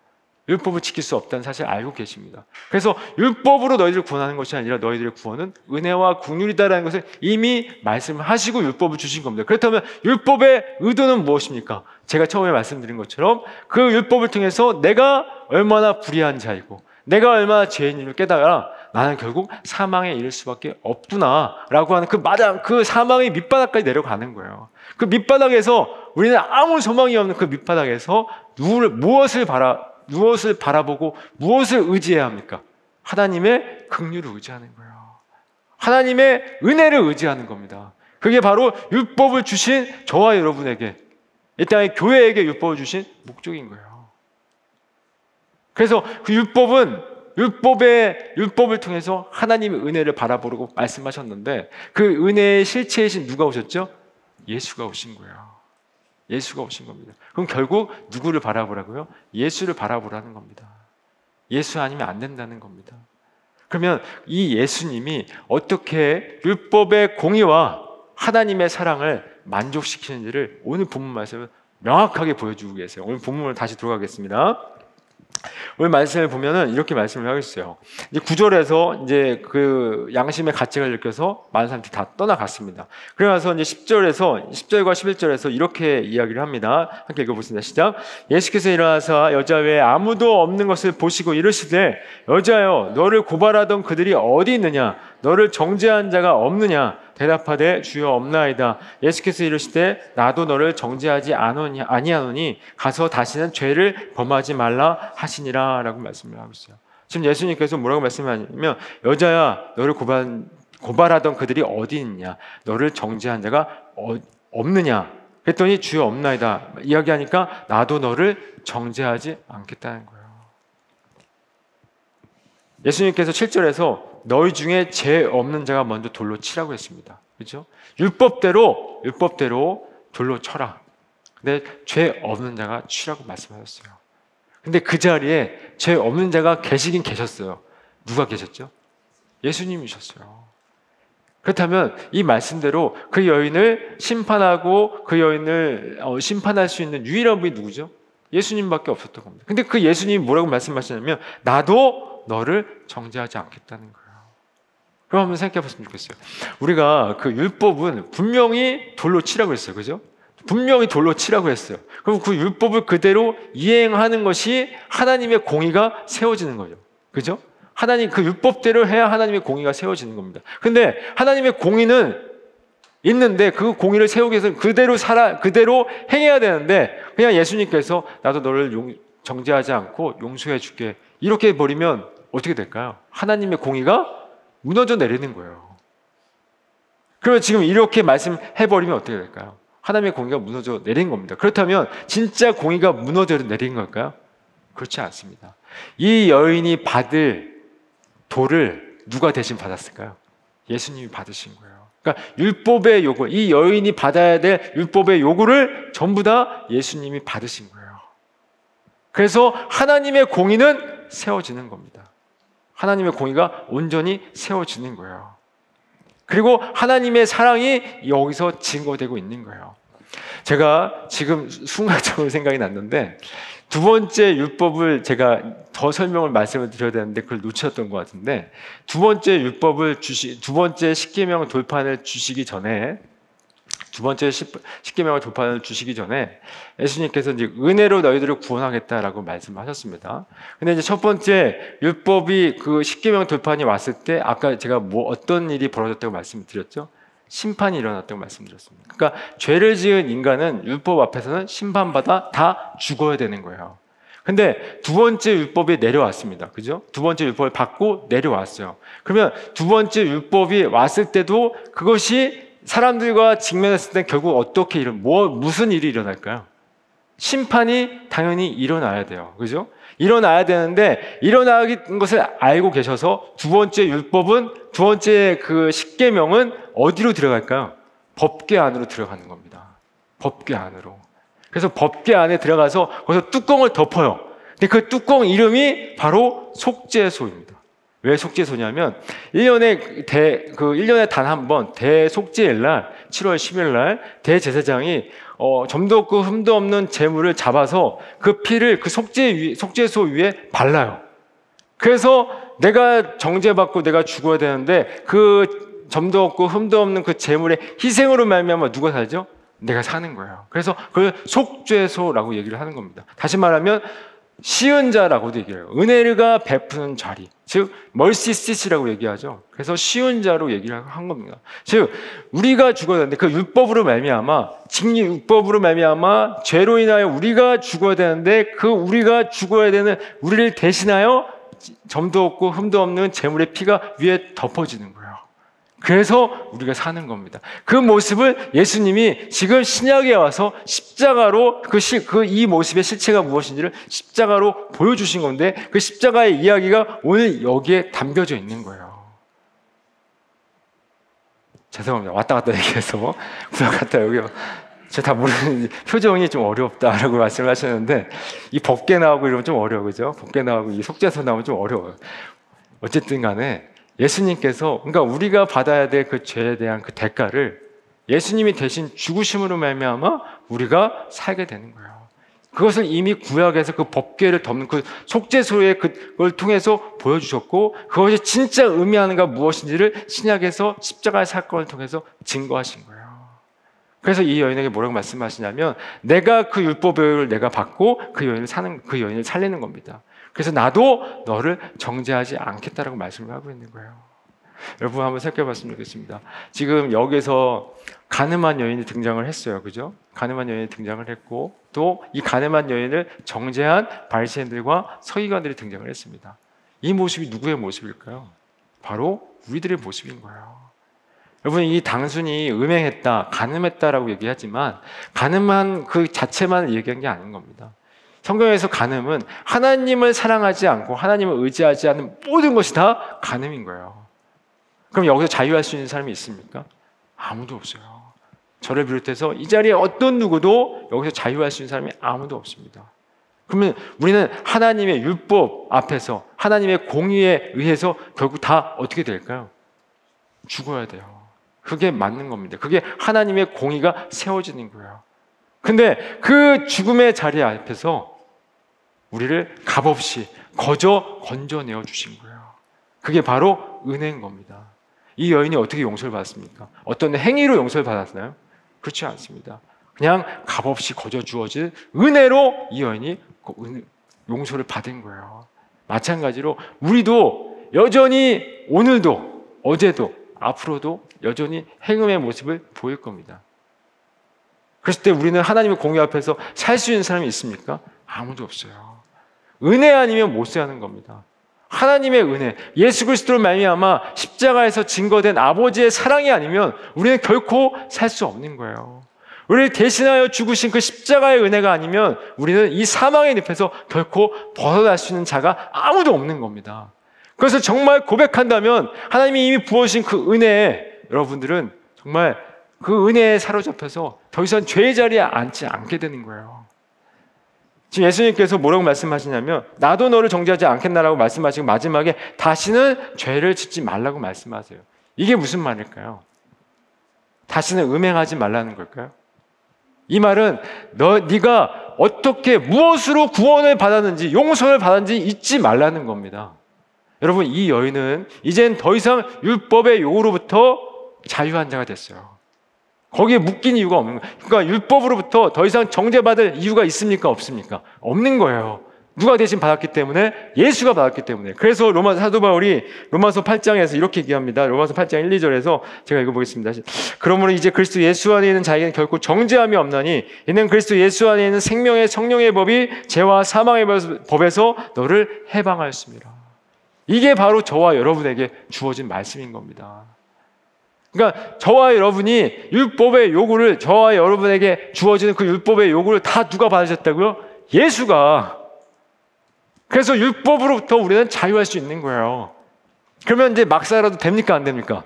율법을 지킬 수 없다는 사실 알고 계십니다. 그래서 율법으로 너희들을 구원하는 것이 아니라 너희들의 구원은 은혜와 국률이다라는 것을 이미 말씀하시고 율법을 주신 겁니다. 그렇다면 율법의 의도는 무엇입니까? 제가 처음에 말씀드린 것처럼 그 율법을 통해서 내가 얼마나 불의한 자이고 내가 얼마나 죄인임을 깨달아 나는 결국 사망에 이를 수밖에 없구나라고 하는 그 마당 그 사망의 밑바닥까지 내려가는 거예요. 그 밑바닥에서 우리는 아무 소망이 없는 그 밑바닥에서 누구를 무엇을 바라 무엇을 바라보고 무엇을 의지해야 합니까? 하나님의 긍휼을 의지하는 거예요. 하나님의 은혜를 의지하는 겁니다. 그게 바로 율법을 주신 저와 여러분에게 이 땅의 교회에게 율법을 주신 목적인 거예요. 그래서 그 율법은 율법의 율법을 통해서 하나님의 은혜를 바라보고 말씀하셨는데 그 은혜의 실체이신 누가 오셨죠? 예수가 오신 거예요. 예수가 오신 겁니다. 그럼 결국 누구를 바라보라고요? 예수를 바라보라는 겁니다. 예수 아니면 안 된다는 겁니다. 그러면 이 예수님이 어떻게 율법의 공의와 하나님의 사랑을 만족시키는지를 오늘 본문 말씀을 명확하게 보여주고 계세요. 오늘 본문을 다시 들어가겠습니다. 오늘 말씀을 보면은 이렇게 말씀을 하고 있어요. 이제 구절에서 이제 그 양심의 가치를 느껴서 많은 사람들이 다 떠나갔습니다. 그래서 이제 10절에서 10절과 11절에서 이렇게 이야기를 합니다. 함께 읽어보겠습니다. 시작. 예수께서 일어나서 여자 외에 아무도 없는 것을 보시고 이르시되 여자여 너를 고발하던 그들이 어디 있느냐 너를 정죄한 자가 없느냐 대답하되 주여 없나이다. 예수께서 이르시되 나도 너를 정죄하지 아니하노니 가서 다시는 죄를 범하지 말라 하시니라라고 말씀을 하고 있어요. 지금 예수님께서 뭐라고 말씀하냐면 여자야 너를 고발 고발하던 그들이 어디 있냐 너를 정죄한 자가 어, 없느냐 그랬더니 주여 없나이다 이야기하니까 나도 너를 정죄하지 않겠다는 거예요. 예수님께서 7절에서 너희 중에 죄 없는 자가 먼저 돌로 치라고 했습니다. 그렇죠? 율법대로 율법대로 돌로 쳐라. 근데 죄 없는 자가 치라고 말씀하셨어요. 근데 그 자리에 죄 없는 자가 계시긴 계셨어요. 누가 계셨죠? 예수님이셨어요. 그렇다면 이 말씀대로 그 여인을 심판하고 그 여인을 어, 심판할 수 있는 유일한 분이 누구죠? 예수님밖에 없었던 겁니다. 근데 그 예수님이 뭐라고 말씀하시냐면 나도 너를 정죄하지 않겠다는 거예요. 그럼 한번 생각해 봤으면 좋겠어요. 우리가 그 율법은 분명히 돌로 치라고 했어요. 그죠? 분명히 돌로 치라고 했어요. 그럼 그 율법을 그대로 이행하는 것이 하나님의 공의가 세워지는 거죠. 그죠? 하나님 그 율법대로 해야 하나님의 공의가 세워지는 겁니다. 근데 하나님의 공의는 있는데 그 공의를 세우기 위해서 그대로 살아 그대로 행해야 되는데 그냥 예수님께서 나도 너를 용, 정죄하지 않고 용서해 줄게 이렇게 버리면 어떻게 될까요? 하나님의 공의가 무너져 내리는 거예요. 그러면 지금 이렇게 말씀해버리면 어떻게 될까요? 하나님의 공의가 무너져 내린 겁니다. 그렇다면 진짜 공의가 무너져 내린 걸까요? 그렇지 않습니다. 이 여인이 받을 도를 누가 대신 받았을까요? 예수님이 받으신 거예요. 그러니까 율법의 요구, 이 여인이 받아야 될 율법의 요구를 전부 다 예수님이 받으신 거예요. 그래서 하나님의 공의는 세워지는 겁니다. 하나님의 공의가 온전히 세워지는 거예요. 그리고 하나님의 사랑이 여기서 증거되고 있는 거예요. 제가 지금 순간적으로 생각이 났는데 두 번째 율법을 제가 더 설명을 말씀을 드려야 되는데 그걸 놓쳤던 것 같은데 두 번째 율법을 주시 두 번째 십계명 돌판을 주시기 전에 두 번째 십계명을 돌파를 주시기 전에 예수님께서 이제 은혜로 너희들을 구원하겠다라고 말씀하셨습니다. 근데 이제 첫 번째 율법이 그 십계명 돌판이 왔을 때 아까 제가 뭐 어떤 일이 벌어졌다고 말씀드렸죠? 심판이 일어났다고 말씀드렸습니다. 그러니까 죄를 지은 인간은 율법 앞에서는 심판받아 다 죽어야 되는 거예요. 근데 두 번째 율법이 내려왔습니다. 그죠? 두 번째 율법을 받고 내려왔어요. 그러면 두 번째 율법이 왔을 때도 그것이 사람들과 직면했을 때 결국 어떻게 일어, 뭐, 무슨 일이 일어날까요? 심판이 당연히 일어나야 돼요. 그죠? 일어나야 되는데, 일어나는 것을 알고 계셔서 두 번째 율법은, 두 번째 그 십계명은 어디로 들어갈까요? 법계 안으로 들어가는 겁니다. 법계 안으로. 그래서 법계 안에 들어가서 거기서 뚜껑을 덮어요. 근데 그 뚜껑 이름이 바로 속죄소입니다. 왜 속죄소냐면 1년에 대, 그 1년에 단 한 번 대속죄일 날 7월 10일 날 대제사장이 어, 점도 없고 흠도 없는 재물을 잡아서 그 피를 그 속죄 위, 속죄소 위에 발라요. 그래서 내가 정죄받고 내가 죽어야 되는데 그 점도 없고 흠도 없는 그 재물의 희생으로 말미암아 누가 살죠? 내가 사는 거예요. 그래서 그 속죄소라고 얘기를 하는 겁니다. 다시 말하면 쉬운 자라고도 얘기해요. 은혜가 베푸는 자리. 즉, 멀시시스라고 얘기하죠. 그래서 쉬운 자로 얘기를 한 겁니다. 즉, 우리가 죽어야 되는데 그 율법으로 말미암아, 직 율법으로 말미암아 죄로 인하여 우리가 죽어야 되는데 그 우리가 죽어야 되는 우리를 대신하여 점도 없고 흠도 없는 재물의 피가 위에 덮어지는 거예요. 그래서 우리가 사는 겁니다. 그 모습을 예수님이 지금 신약에 와서 십자가로 그, 그이 모습의 실체가 무엇인지를 십자가로 보여주신 건데 그 십자가의 이야기가 오늘 여기에 담겨져 있는 거예요. 죄송합니다. 왔다 갔다 얘기해서 구약 갔다 여기요. 제가 다 모르는 표정이 좀 어렵다라고 말씀을 하셨는데 이 법계 나오고 이러면 좀 어려워 그죠? 법계 나오고 이 속죄서 나오면 좀 어려워요. 어쨌든 간에 예수님께서 그러니까 우리가 받아야 될 그 죄에 대한 그 대가를 예수님이 대신 죽으심으로 말미암아 우리가 살게 되는 거예요. 그것을 이미 구약에서 그 법궤를 덮는 그 속죄소의 그걸 통해서 보여주셨고 그것이 진짜 의미하는가 무엇인지를 신약에서 십자가의 사건을 통해서 증거하신 거예요. 그래서 이 여인에게 뭐라고 말씀하시냐면 내가 그 율법을 내가 받고 그 여인을 사는 그 여인을 살리는 겁니다. 그래서 나도 너를 정죄하지 않겠다라고 말씀을 하고 있는 거예요. 여러분 한번 생각해 봤으면 좋겠습니다. 지금 여기서 가늠한 여인이 등장을 했어요. 그죠? 가늠한 여인이 등장을 했고 또 이 가늠한 여인을 정죄한 바리새인들과 서기관들이 등장을 했습니다. 이 모습이 누구의 모습일까요? 바로 우리들의 모습인 거예요. 여러분 이 단순히 음행했다, 가늠했다라고 얘기하지만 가늠한 그 자체만 얘기한 게 아닌 겁니다. 성경에서 간음은 하나님을 사랑하지 않고 하나님을 의지하지 않는 모든 것이 다 간음인 거예요. 그럼 여기서 자유할 수 있는 사람이 있습니까? 아무도 없어요. 저를 비롯해서 이 자리에 어떤 누구도 여기서 자유할 수 있는 사람이 아무도 없습니다. 그러면 우리는 하나님의 율법 앞에서 하나님의 공의에 의해서 결국 다 어떻게 될까요? 죽어야 돼요. 그게 맞는 겁니다. 그게 하나님의 공의가 세워지는 거예요. 근데 그 죽음의 자리 앞에서 우리를 값없이 거저 건져내어 주신 거예요. 그게 바로 은혜인 겁니다. 이 여인이 어떻게 용서를 받았습니까? 어떤 행위로 용서를 받았나요? 그렇지 않습니다. 그냥 값없이 거저 주어진 은혜로 이 여인이 그 용서를 받은 거예요. 마찬가지로 우리도 여전히 오늘도 어제도 앞으로도 여전히 행음의 모습을 보일 겁니다. 그랬을 때 우리는 하나님의 공의 앞에서 살 수 있는 사람이 있습니까? 아무도 없어요. 은혜 아니면 못 사는 겁니다. 하나님의 은혜, 예수 그리스도로 말미암아 십자가에서 증거된 아버지의 사랑이 아니면 우리는 결코 살 수 없는 거예요. 우리를 대신하여 죽으신 그 십자가의 은혜가 아니면 우리는 이 사망의 늪에서 결코 벗어날 수 있는 자가 아무도 없는 겁니다. 그래서 정말 고백한다면 하나님이 이미 부어주신 그 은혜에 여러분들은 정말 그 은혜에 사로잡혀서 더 이상 죄의 자리에 앉지 않게 되는 거예요. 지금 예수님께서 뭐라고 말씀하시냐면 나도 너를 정죄하지 않겠나라고 말씀하시고 마지막에 다시는 죄를 짓지 말라고 말씀하세요. 이게 무슨 말일까요? 다시는 음행하지 말라는 걸까요? 이 말은 너 네가 어떻게 무엇으로 구원을 받았는지 용서를 받았는지 잊지 말라는 겁니다. 여러분 이 여인은 이젠 더 이상 율법의 요구로부터 자유한 자가 됐어요. 거기에 묶인 이유가 없는 거예요. 그러니까 율법으로부터 더 이상 정죄받을 이유가 있습니까? 없습니까? 없는 거예요. 누가 대신 받았기 때문에 예수가 받았기 때문에 그래서 로마 사도 바울이 로마서 8장에서 이렇게 얘기합니다. 로마서 8장 1, 2절에서 제가 읽어보겠습니다. 그러므로 이제 그리스도 예수 안에 있는 자에게는 결코 정죄함이 없나니 이는 그리스도 예수 안에 있는 생명의 성령의 법이 죄와 사망의 법에서 너를 해방하였습니다. 이게 바로 저와 여러분에게 주어진 말씀인 겁니다. 그러니까 저와 여러분이 율법의 요구를 저와 여러분에게 주어지는 그 율법의 요구를 다 누가 받으셨다고요? 예수가. 그래서 율법으로부터 우리는 자유할 수 있는 거예요. 그러면 이제 막 살아도 됩니까? 안 됩니까?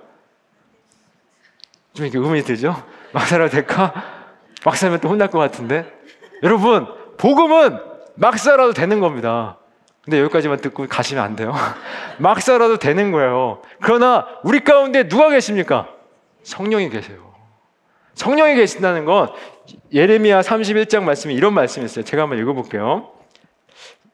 좀 이렇게 의문이 들죠? 막 살아도 될까? 막 살면 또 혼날 것 같은데? 여러분, 복음은 막 살아도 되는 겁니다. 근데 여기까지만 듣고 가시면 안 돼요. 막 살아도 되는 거예요. 그러나 우리 가운데 누가 계십니까? 성령이 계세요. 성령이 계신다는 건 예레미야 31장 말씀에 이런 말씀이 있어요. 제가 한번 읽어볼게요.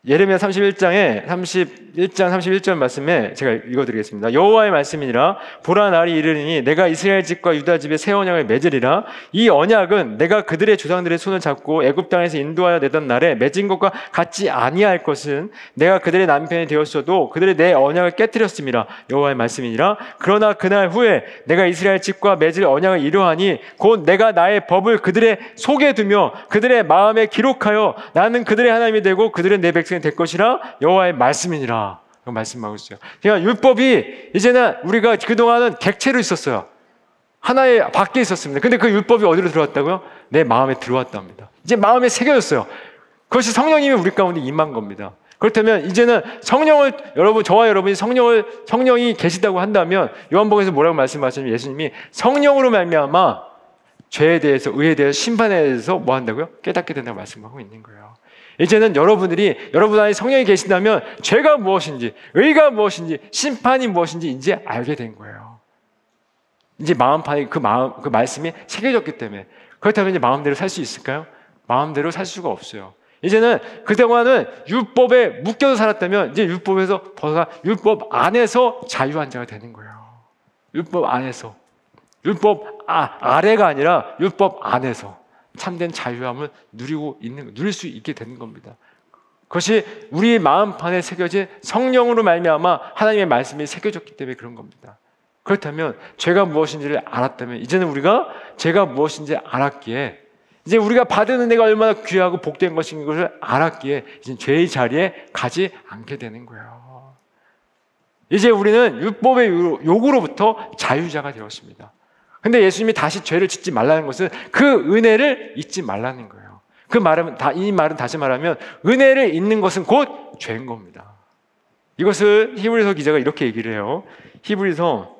예레미야 31장에 31장 31절 말씀에 제가 읽어드리겠습니다. 여호와의 말씀이니라 보라 날이 이르니 내가 이스라엘 집과 유다 집에 새 언약을 맺으리라 이 언약은 내가 그들의 조상들의 손을 잡고 애굽 땅에서 인도하여 내던 날에 맺은 것과 같지 아니할 것은 내가 그들의 남편이 되었어도 그들의 내 언약을 깨뜨렸습니다. 여호와의 말씀이니라 그러나 그날 후에 내가 이스라엘 집과 맺을 언약을 이루하니 곧 내가 나의 법을 그들의 속에 두며 그들의 마음에 기록하여 나는 그들의 하나님이 되고 그들은 내 백성 이 될 것이라 여호와의 말씀이니라. 그 말씀하고 있어요. 그러니까 율법이 이제는 우리가 그동안은 객체로 있었어요. 하나의 밖에 있었습니다. 근데 그 율법이 어디로 들어왔다고요? 내 마음에 들어왔답니다. 이제 마음에 새겨졌어요. 그것이 성령님이 우리 가운데 임한 겁니다. 그렇다면 이제는 성령을 여러분 저와 여러분이 성령을 성령이 계시다고 한다면 요한복음에서 뭐라고 말씀하시냐면 예수님이 성령으로 말미암아 죄에 대해서 의에 대해서 심판에 대해서 뭐 한다고요? 깨닫게 된다고 말씀하고 있는 거예요. 이제는 여러분들이 여러분 안에 성령이 계신다면 죄가 무엇인지 의가 무엇인지 심판이 무엇인지 이제 알게 된 거예요. 이제 마음판에 그 마음 그 말씀이 새겨졌기 때문에 그렇다면 이제 마음대로 살 수 있을까요? 마음대로 살 수가 없어요. 이제는 그동안은 율법에 묶여서 살았다면 이제 율법에서 벗어나 율법 안에서 자유한 자가 되는 거예요. 율법 안에서 율법 아, 아래가 아니라 율법 안에서 참된 자유함을 누리고 있는 누릴 수 있게 되는 겁니다. 그것이 우리 마음판에 새겨진 성령으로 말미암아 하나님의 말씀이 새겨졌기 때문에 그런 겁니다. 그렇다면 죄가 무엇인지를 알았다면 이제는 우리가 죄가 무엇인지 알았기에 이제 우리가 받은 은혜가 얼마나 귀하고 복된 것인 것을 알았기에 이제 죄의 자리에 가지 않게 되는 거예요. 이제 우리는 율법의 요구로부터 자유자가 되었습니다. 근데 예수님이 다시 죄를 짓지 말라는 것은 그 은혜를 잊지 말라는 거예요. 그 말은 다, 이 말은 다시 말하면 은혜를 잊는 것은 곧 죄인 겁니다. 이것을 히브리서 기자가 이렇게 얘기를 해요. 히브리서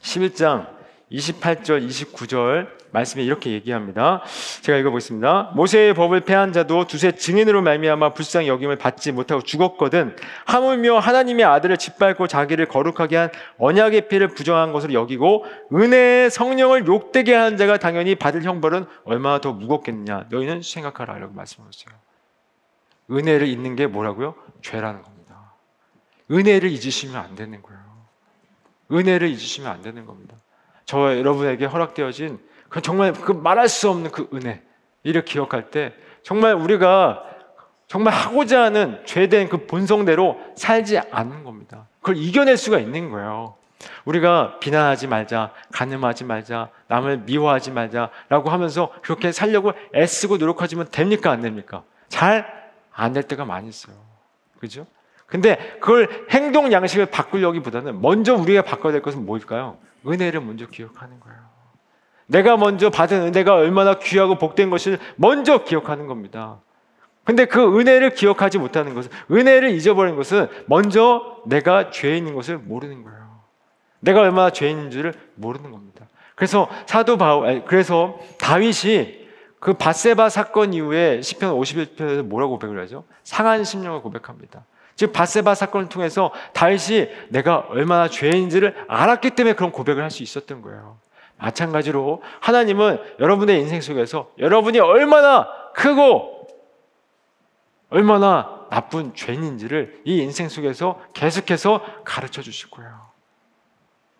11장 28절, 29절 말씀에 이렇게 얘기합니다. 제가 읽어보겠습니다. 모세의 법을 폐한 자도 두세 증인으로 말미암아 불쌍히 여김을 받지 못하고 죽었거든 하물며 하나님의 아들을 짓밟고 자기를 거룩하게 한 언약의 피를 부정한 것으로 여기고 은혜의 성령을 욕되게 한 자가 당연히 받을 형벌은 얼마나 더 무겁겠느냐 너희는 생각하라 라고 말씀하셨어요. 은혜를 잊는 게 뭐라고요? 죄라는 겁니다. 은혜를 잊으시면 안 되는 거예요. 은혜를 잊으시면 안 되는 겁니다. 저 여러분에게 허락되어진 그 정말 그 말할 수 없는 그 은혜 이를 기억할 때 정말 우리가 정말 하고자 하는 죄된 그 본성대로 살지 않는 겁니다. 그걸 이겨낼 수가 있는 거예요. 우리가 비난하지 말자, 가늠하지 말자, 남을 미워하지 말자라고 하면서 그렇게 살려고 애쓰고 노력하지만 됩니까 안 됩니까? 잘 안 될 때가 많이 있어요. 그죠? 근데 그걸 행동 양식을 바꾸려기보다는 먼저 우리가 바꿔야 될 것은 뭘까요? 은혜를 먼저 기억하는 거예요. 내가 먼저 받은 은혜가 얼마나 귀하고 복된 것을 먼저 기억하는 겁니다. 근데 그 은혜를 기억하지 못하는 것은, 은혜를 잊어버린 것은 먼저 내가 죄인인 것을 모르는 거예요. 내가 얼마나 죄인인 줄을 모르는 겁니다. 그래서 사도 바울, 그래서 다윗이 그 바세바 사건 이후에 시편 51편에서 뭐라고 고백을 하죠? 상한 심령을 고백합니다. 즉 바세바 사건을 통해서 다윗이 내가 얼마나 죄인지를 알았기 때문에 그런 고백을 할 수 있었던 거예요. 마찬가지로 하나님은 여러분의 인생 속에서 여러분이 얼마나 크고 얼마나 나쁜 죄인인지를 이 인생 속에서 계속해서 가르쳐 주실 거예요.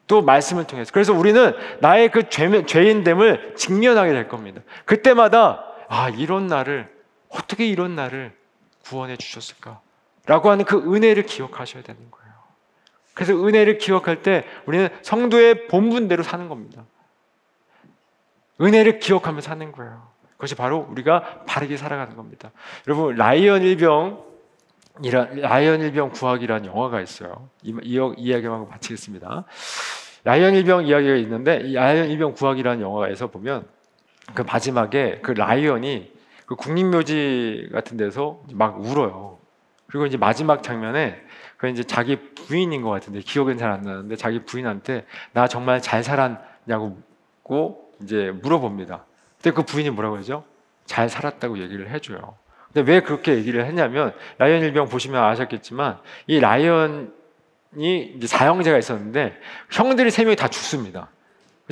또 말씀을 통해서. 그래서 우리는 나의 그 죄, 죄인됨을 직면하게 될 겁니다. 그때마다 아, 이런 나를 어떻게 이런 나를 구원해 주셨을까? 라고 하는 그 은혜를 기억하셔야 되는 거예요. 그래서 은혜를 기억할 때 우리는 성도의 본분대로 사는 겁니다. 은혜를 기억하며 사는 거예요. 그것이 바로 우리가 바르게 살아가는 겁니다. 여러분 라이언 일병 라이언 일병 구하기라는 영화가 있어요. 이, 이, 이 이야기만 마치겠습니다. 라이언 일병 이야기가 있는데 이 라이언 일병 구하기라는 영화에서 보면 그 마지막에 그 라이언이 그 국립묘지 같은 데서 막 울어요. 그리고 이제 마지막 장면에 그 이제 자기 부인인 것 같은데 기억은 잘 안 나는데 자기 부인한테 나 정말 잘 살았냐고 이제 물어봅니다. 근데 그 부인이 뭐라고 그러죠? 잘 살았다고 얘기를 해줘요. 근데 왜 그렇게 얘기를 했냐면 라이언 일병 보시면 아셨겠지만 이 라이언이 이제 사형제가 있었는데 형들이 세 명이 다 죽습니다.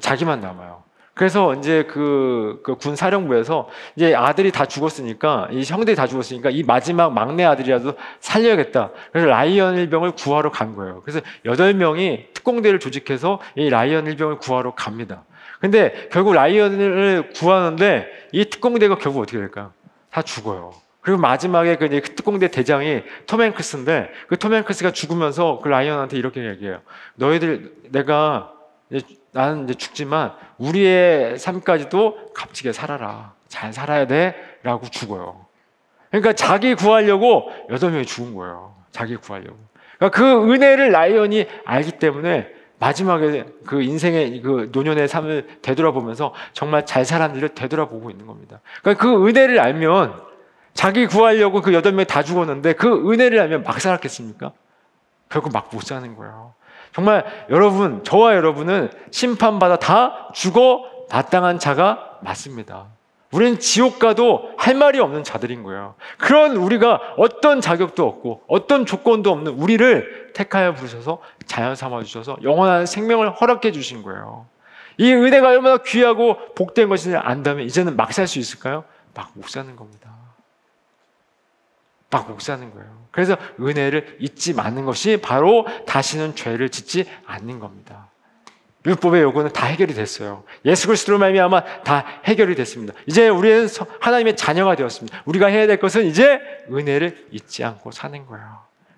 자기만 남아요. 그래서 이제 육군 사령부에서 이제 아들이 다 죽었으니까 이 형들이 다 죽었으니까 이 마지막 막내 아들이라도 살려야겠다. 그래서 라이언 일병을 구하러 간 거예요. 그래서 여덟 명이 특공대를 조직해서 이 라이언 일병을 구하러 갑니다. 근데 결국 라이언을 구하는데 이 특공대가 결국 어떻게 될까요? 다 죽어요. 그리고 마지막에 그그 특공대 대장이 톰 행크스인데 그 톰 행크스가 죽으면서 그 라이언한테 이렇게 얘기해요. 너희들 내가 이제 나는 이제 죽지만 우리의 삶까지도 값지게 살아라. 잘 살아야 돼라고 죽어요. 그러니까 자기 구하려고 여덟 명이 죽은 거예요. 자기 구하려고. 그러니까 그 은혜를 라이언이 알기 때문에 마지막에 그 인생의 그 노년의 삶을 되돌아보면서 정말 잘 살았는지를 되돌아보고 있는 겁니다. 그러니까 그 은혜를 알면 자기 구하려고 그 여덟 명이 다 죽었는데 그 은혜를 알면 막 살았겠습니까? 결국 막 못 사는 거예요. 정말 여러분, 저와 여러분은 심판받아 다 죽어 마땅한 자가 맞습니다. 우리는 지옥 가도 할 말이 없는 자들인 거예요. 그런 우리가 어떤 자격도 없고 어떤 조건도 없는 우리를 택하여 부르셔서 자연 삼아 주셔서 영원한 생명을 허락해 주신 거예요. 이 은혜가 얼마나 귀하고 복된 것인지 안다면 이제는 막 살 수 있을까요? 막 못 사는 겁니다. 막 못 사는 거예요. 그래서 은혜를 잊지 않는 것이 바로 다시는 죄를 짓지 않는 겁니다. 율법의 요구는 다 해결이 됐어요. 예수 그리스도로 말미암아 다 해결이 됐습니다. 이제 우리는 서- 하나님의 자녀가 되었습니다. 우리가 해야 될 것은 이제 은혜를 잊지 않고 사는 거예요.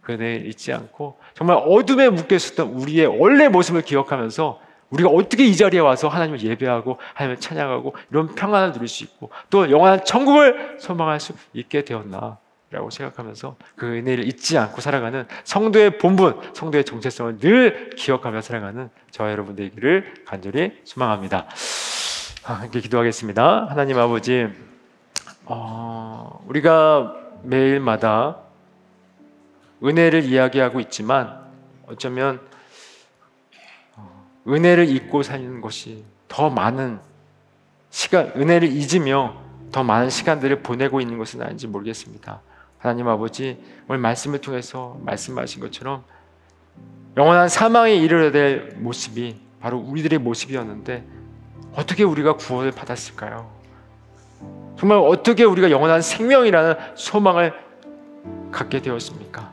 그 은혜를 잊지 않고 정말 어둠에 묶여 있었던 우리의 원래 모습을 기억하면서 우리가 어떻게 이 자리에 와서 하나님을 예배하고 하나님을 찬양하고 이런 평안을 누릴 수 있고 또 영원한 천국을 소망할 수 있게 되었나 라고 생각하면서 그 은혜를 잊지 않고 살아가는 성도의 본분, 성도의 정체성을 늘 기억하며 살아가는 저와 여러분 되기를 간절히 소망합니다. 아, 함께 기도하겠습니다. 하나님 아버지, 어, 우리가 매일마다 은혜를 이야기하고 있지만 어쩌면 어, 은혜를 잊고 사는 것이 더 많은 시간, 은혜를 잊으며 더 많은 시간들을 보내고 있는 것은 아닌지 모르겠습니다. 하나님 아버지 오늘 말씀을 통해서 말씀하신 것처럼 영원한 사망에 이르러야 될 모습이 바로 우리들의 모습이었는데 어떻게 우리가 구원을 받았을까요? 정말 어떻게 우리가 영원한 생명이라는 소망을 갖게 되었습니까?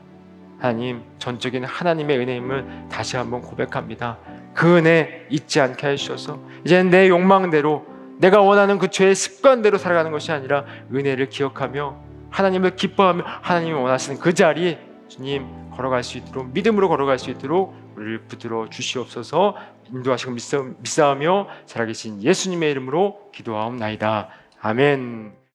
하나님 전적인 하나님의 은혜임을 다시 한번 고백합니다. 그 은혜 잊지 않게 해주셔서 이제는 내 욕망대로 내가 원하는 그 죄의 습관대로 살아가는 것이 아니라 은혜를 기억하며 하나님을 기뻐하며 하나님이 원하시는 그 자리에 주님 걸어갈 수 있도록 믿음으로 걸어갈 수 있도록 우리를 붙들어 주시옵소서 인도하시고 믿사- 믿사하며 살아계신 예수님의 이름으로 기도하옵나이다. 아멘.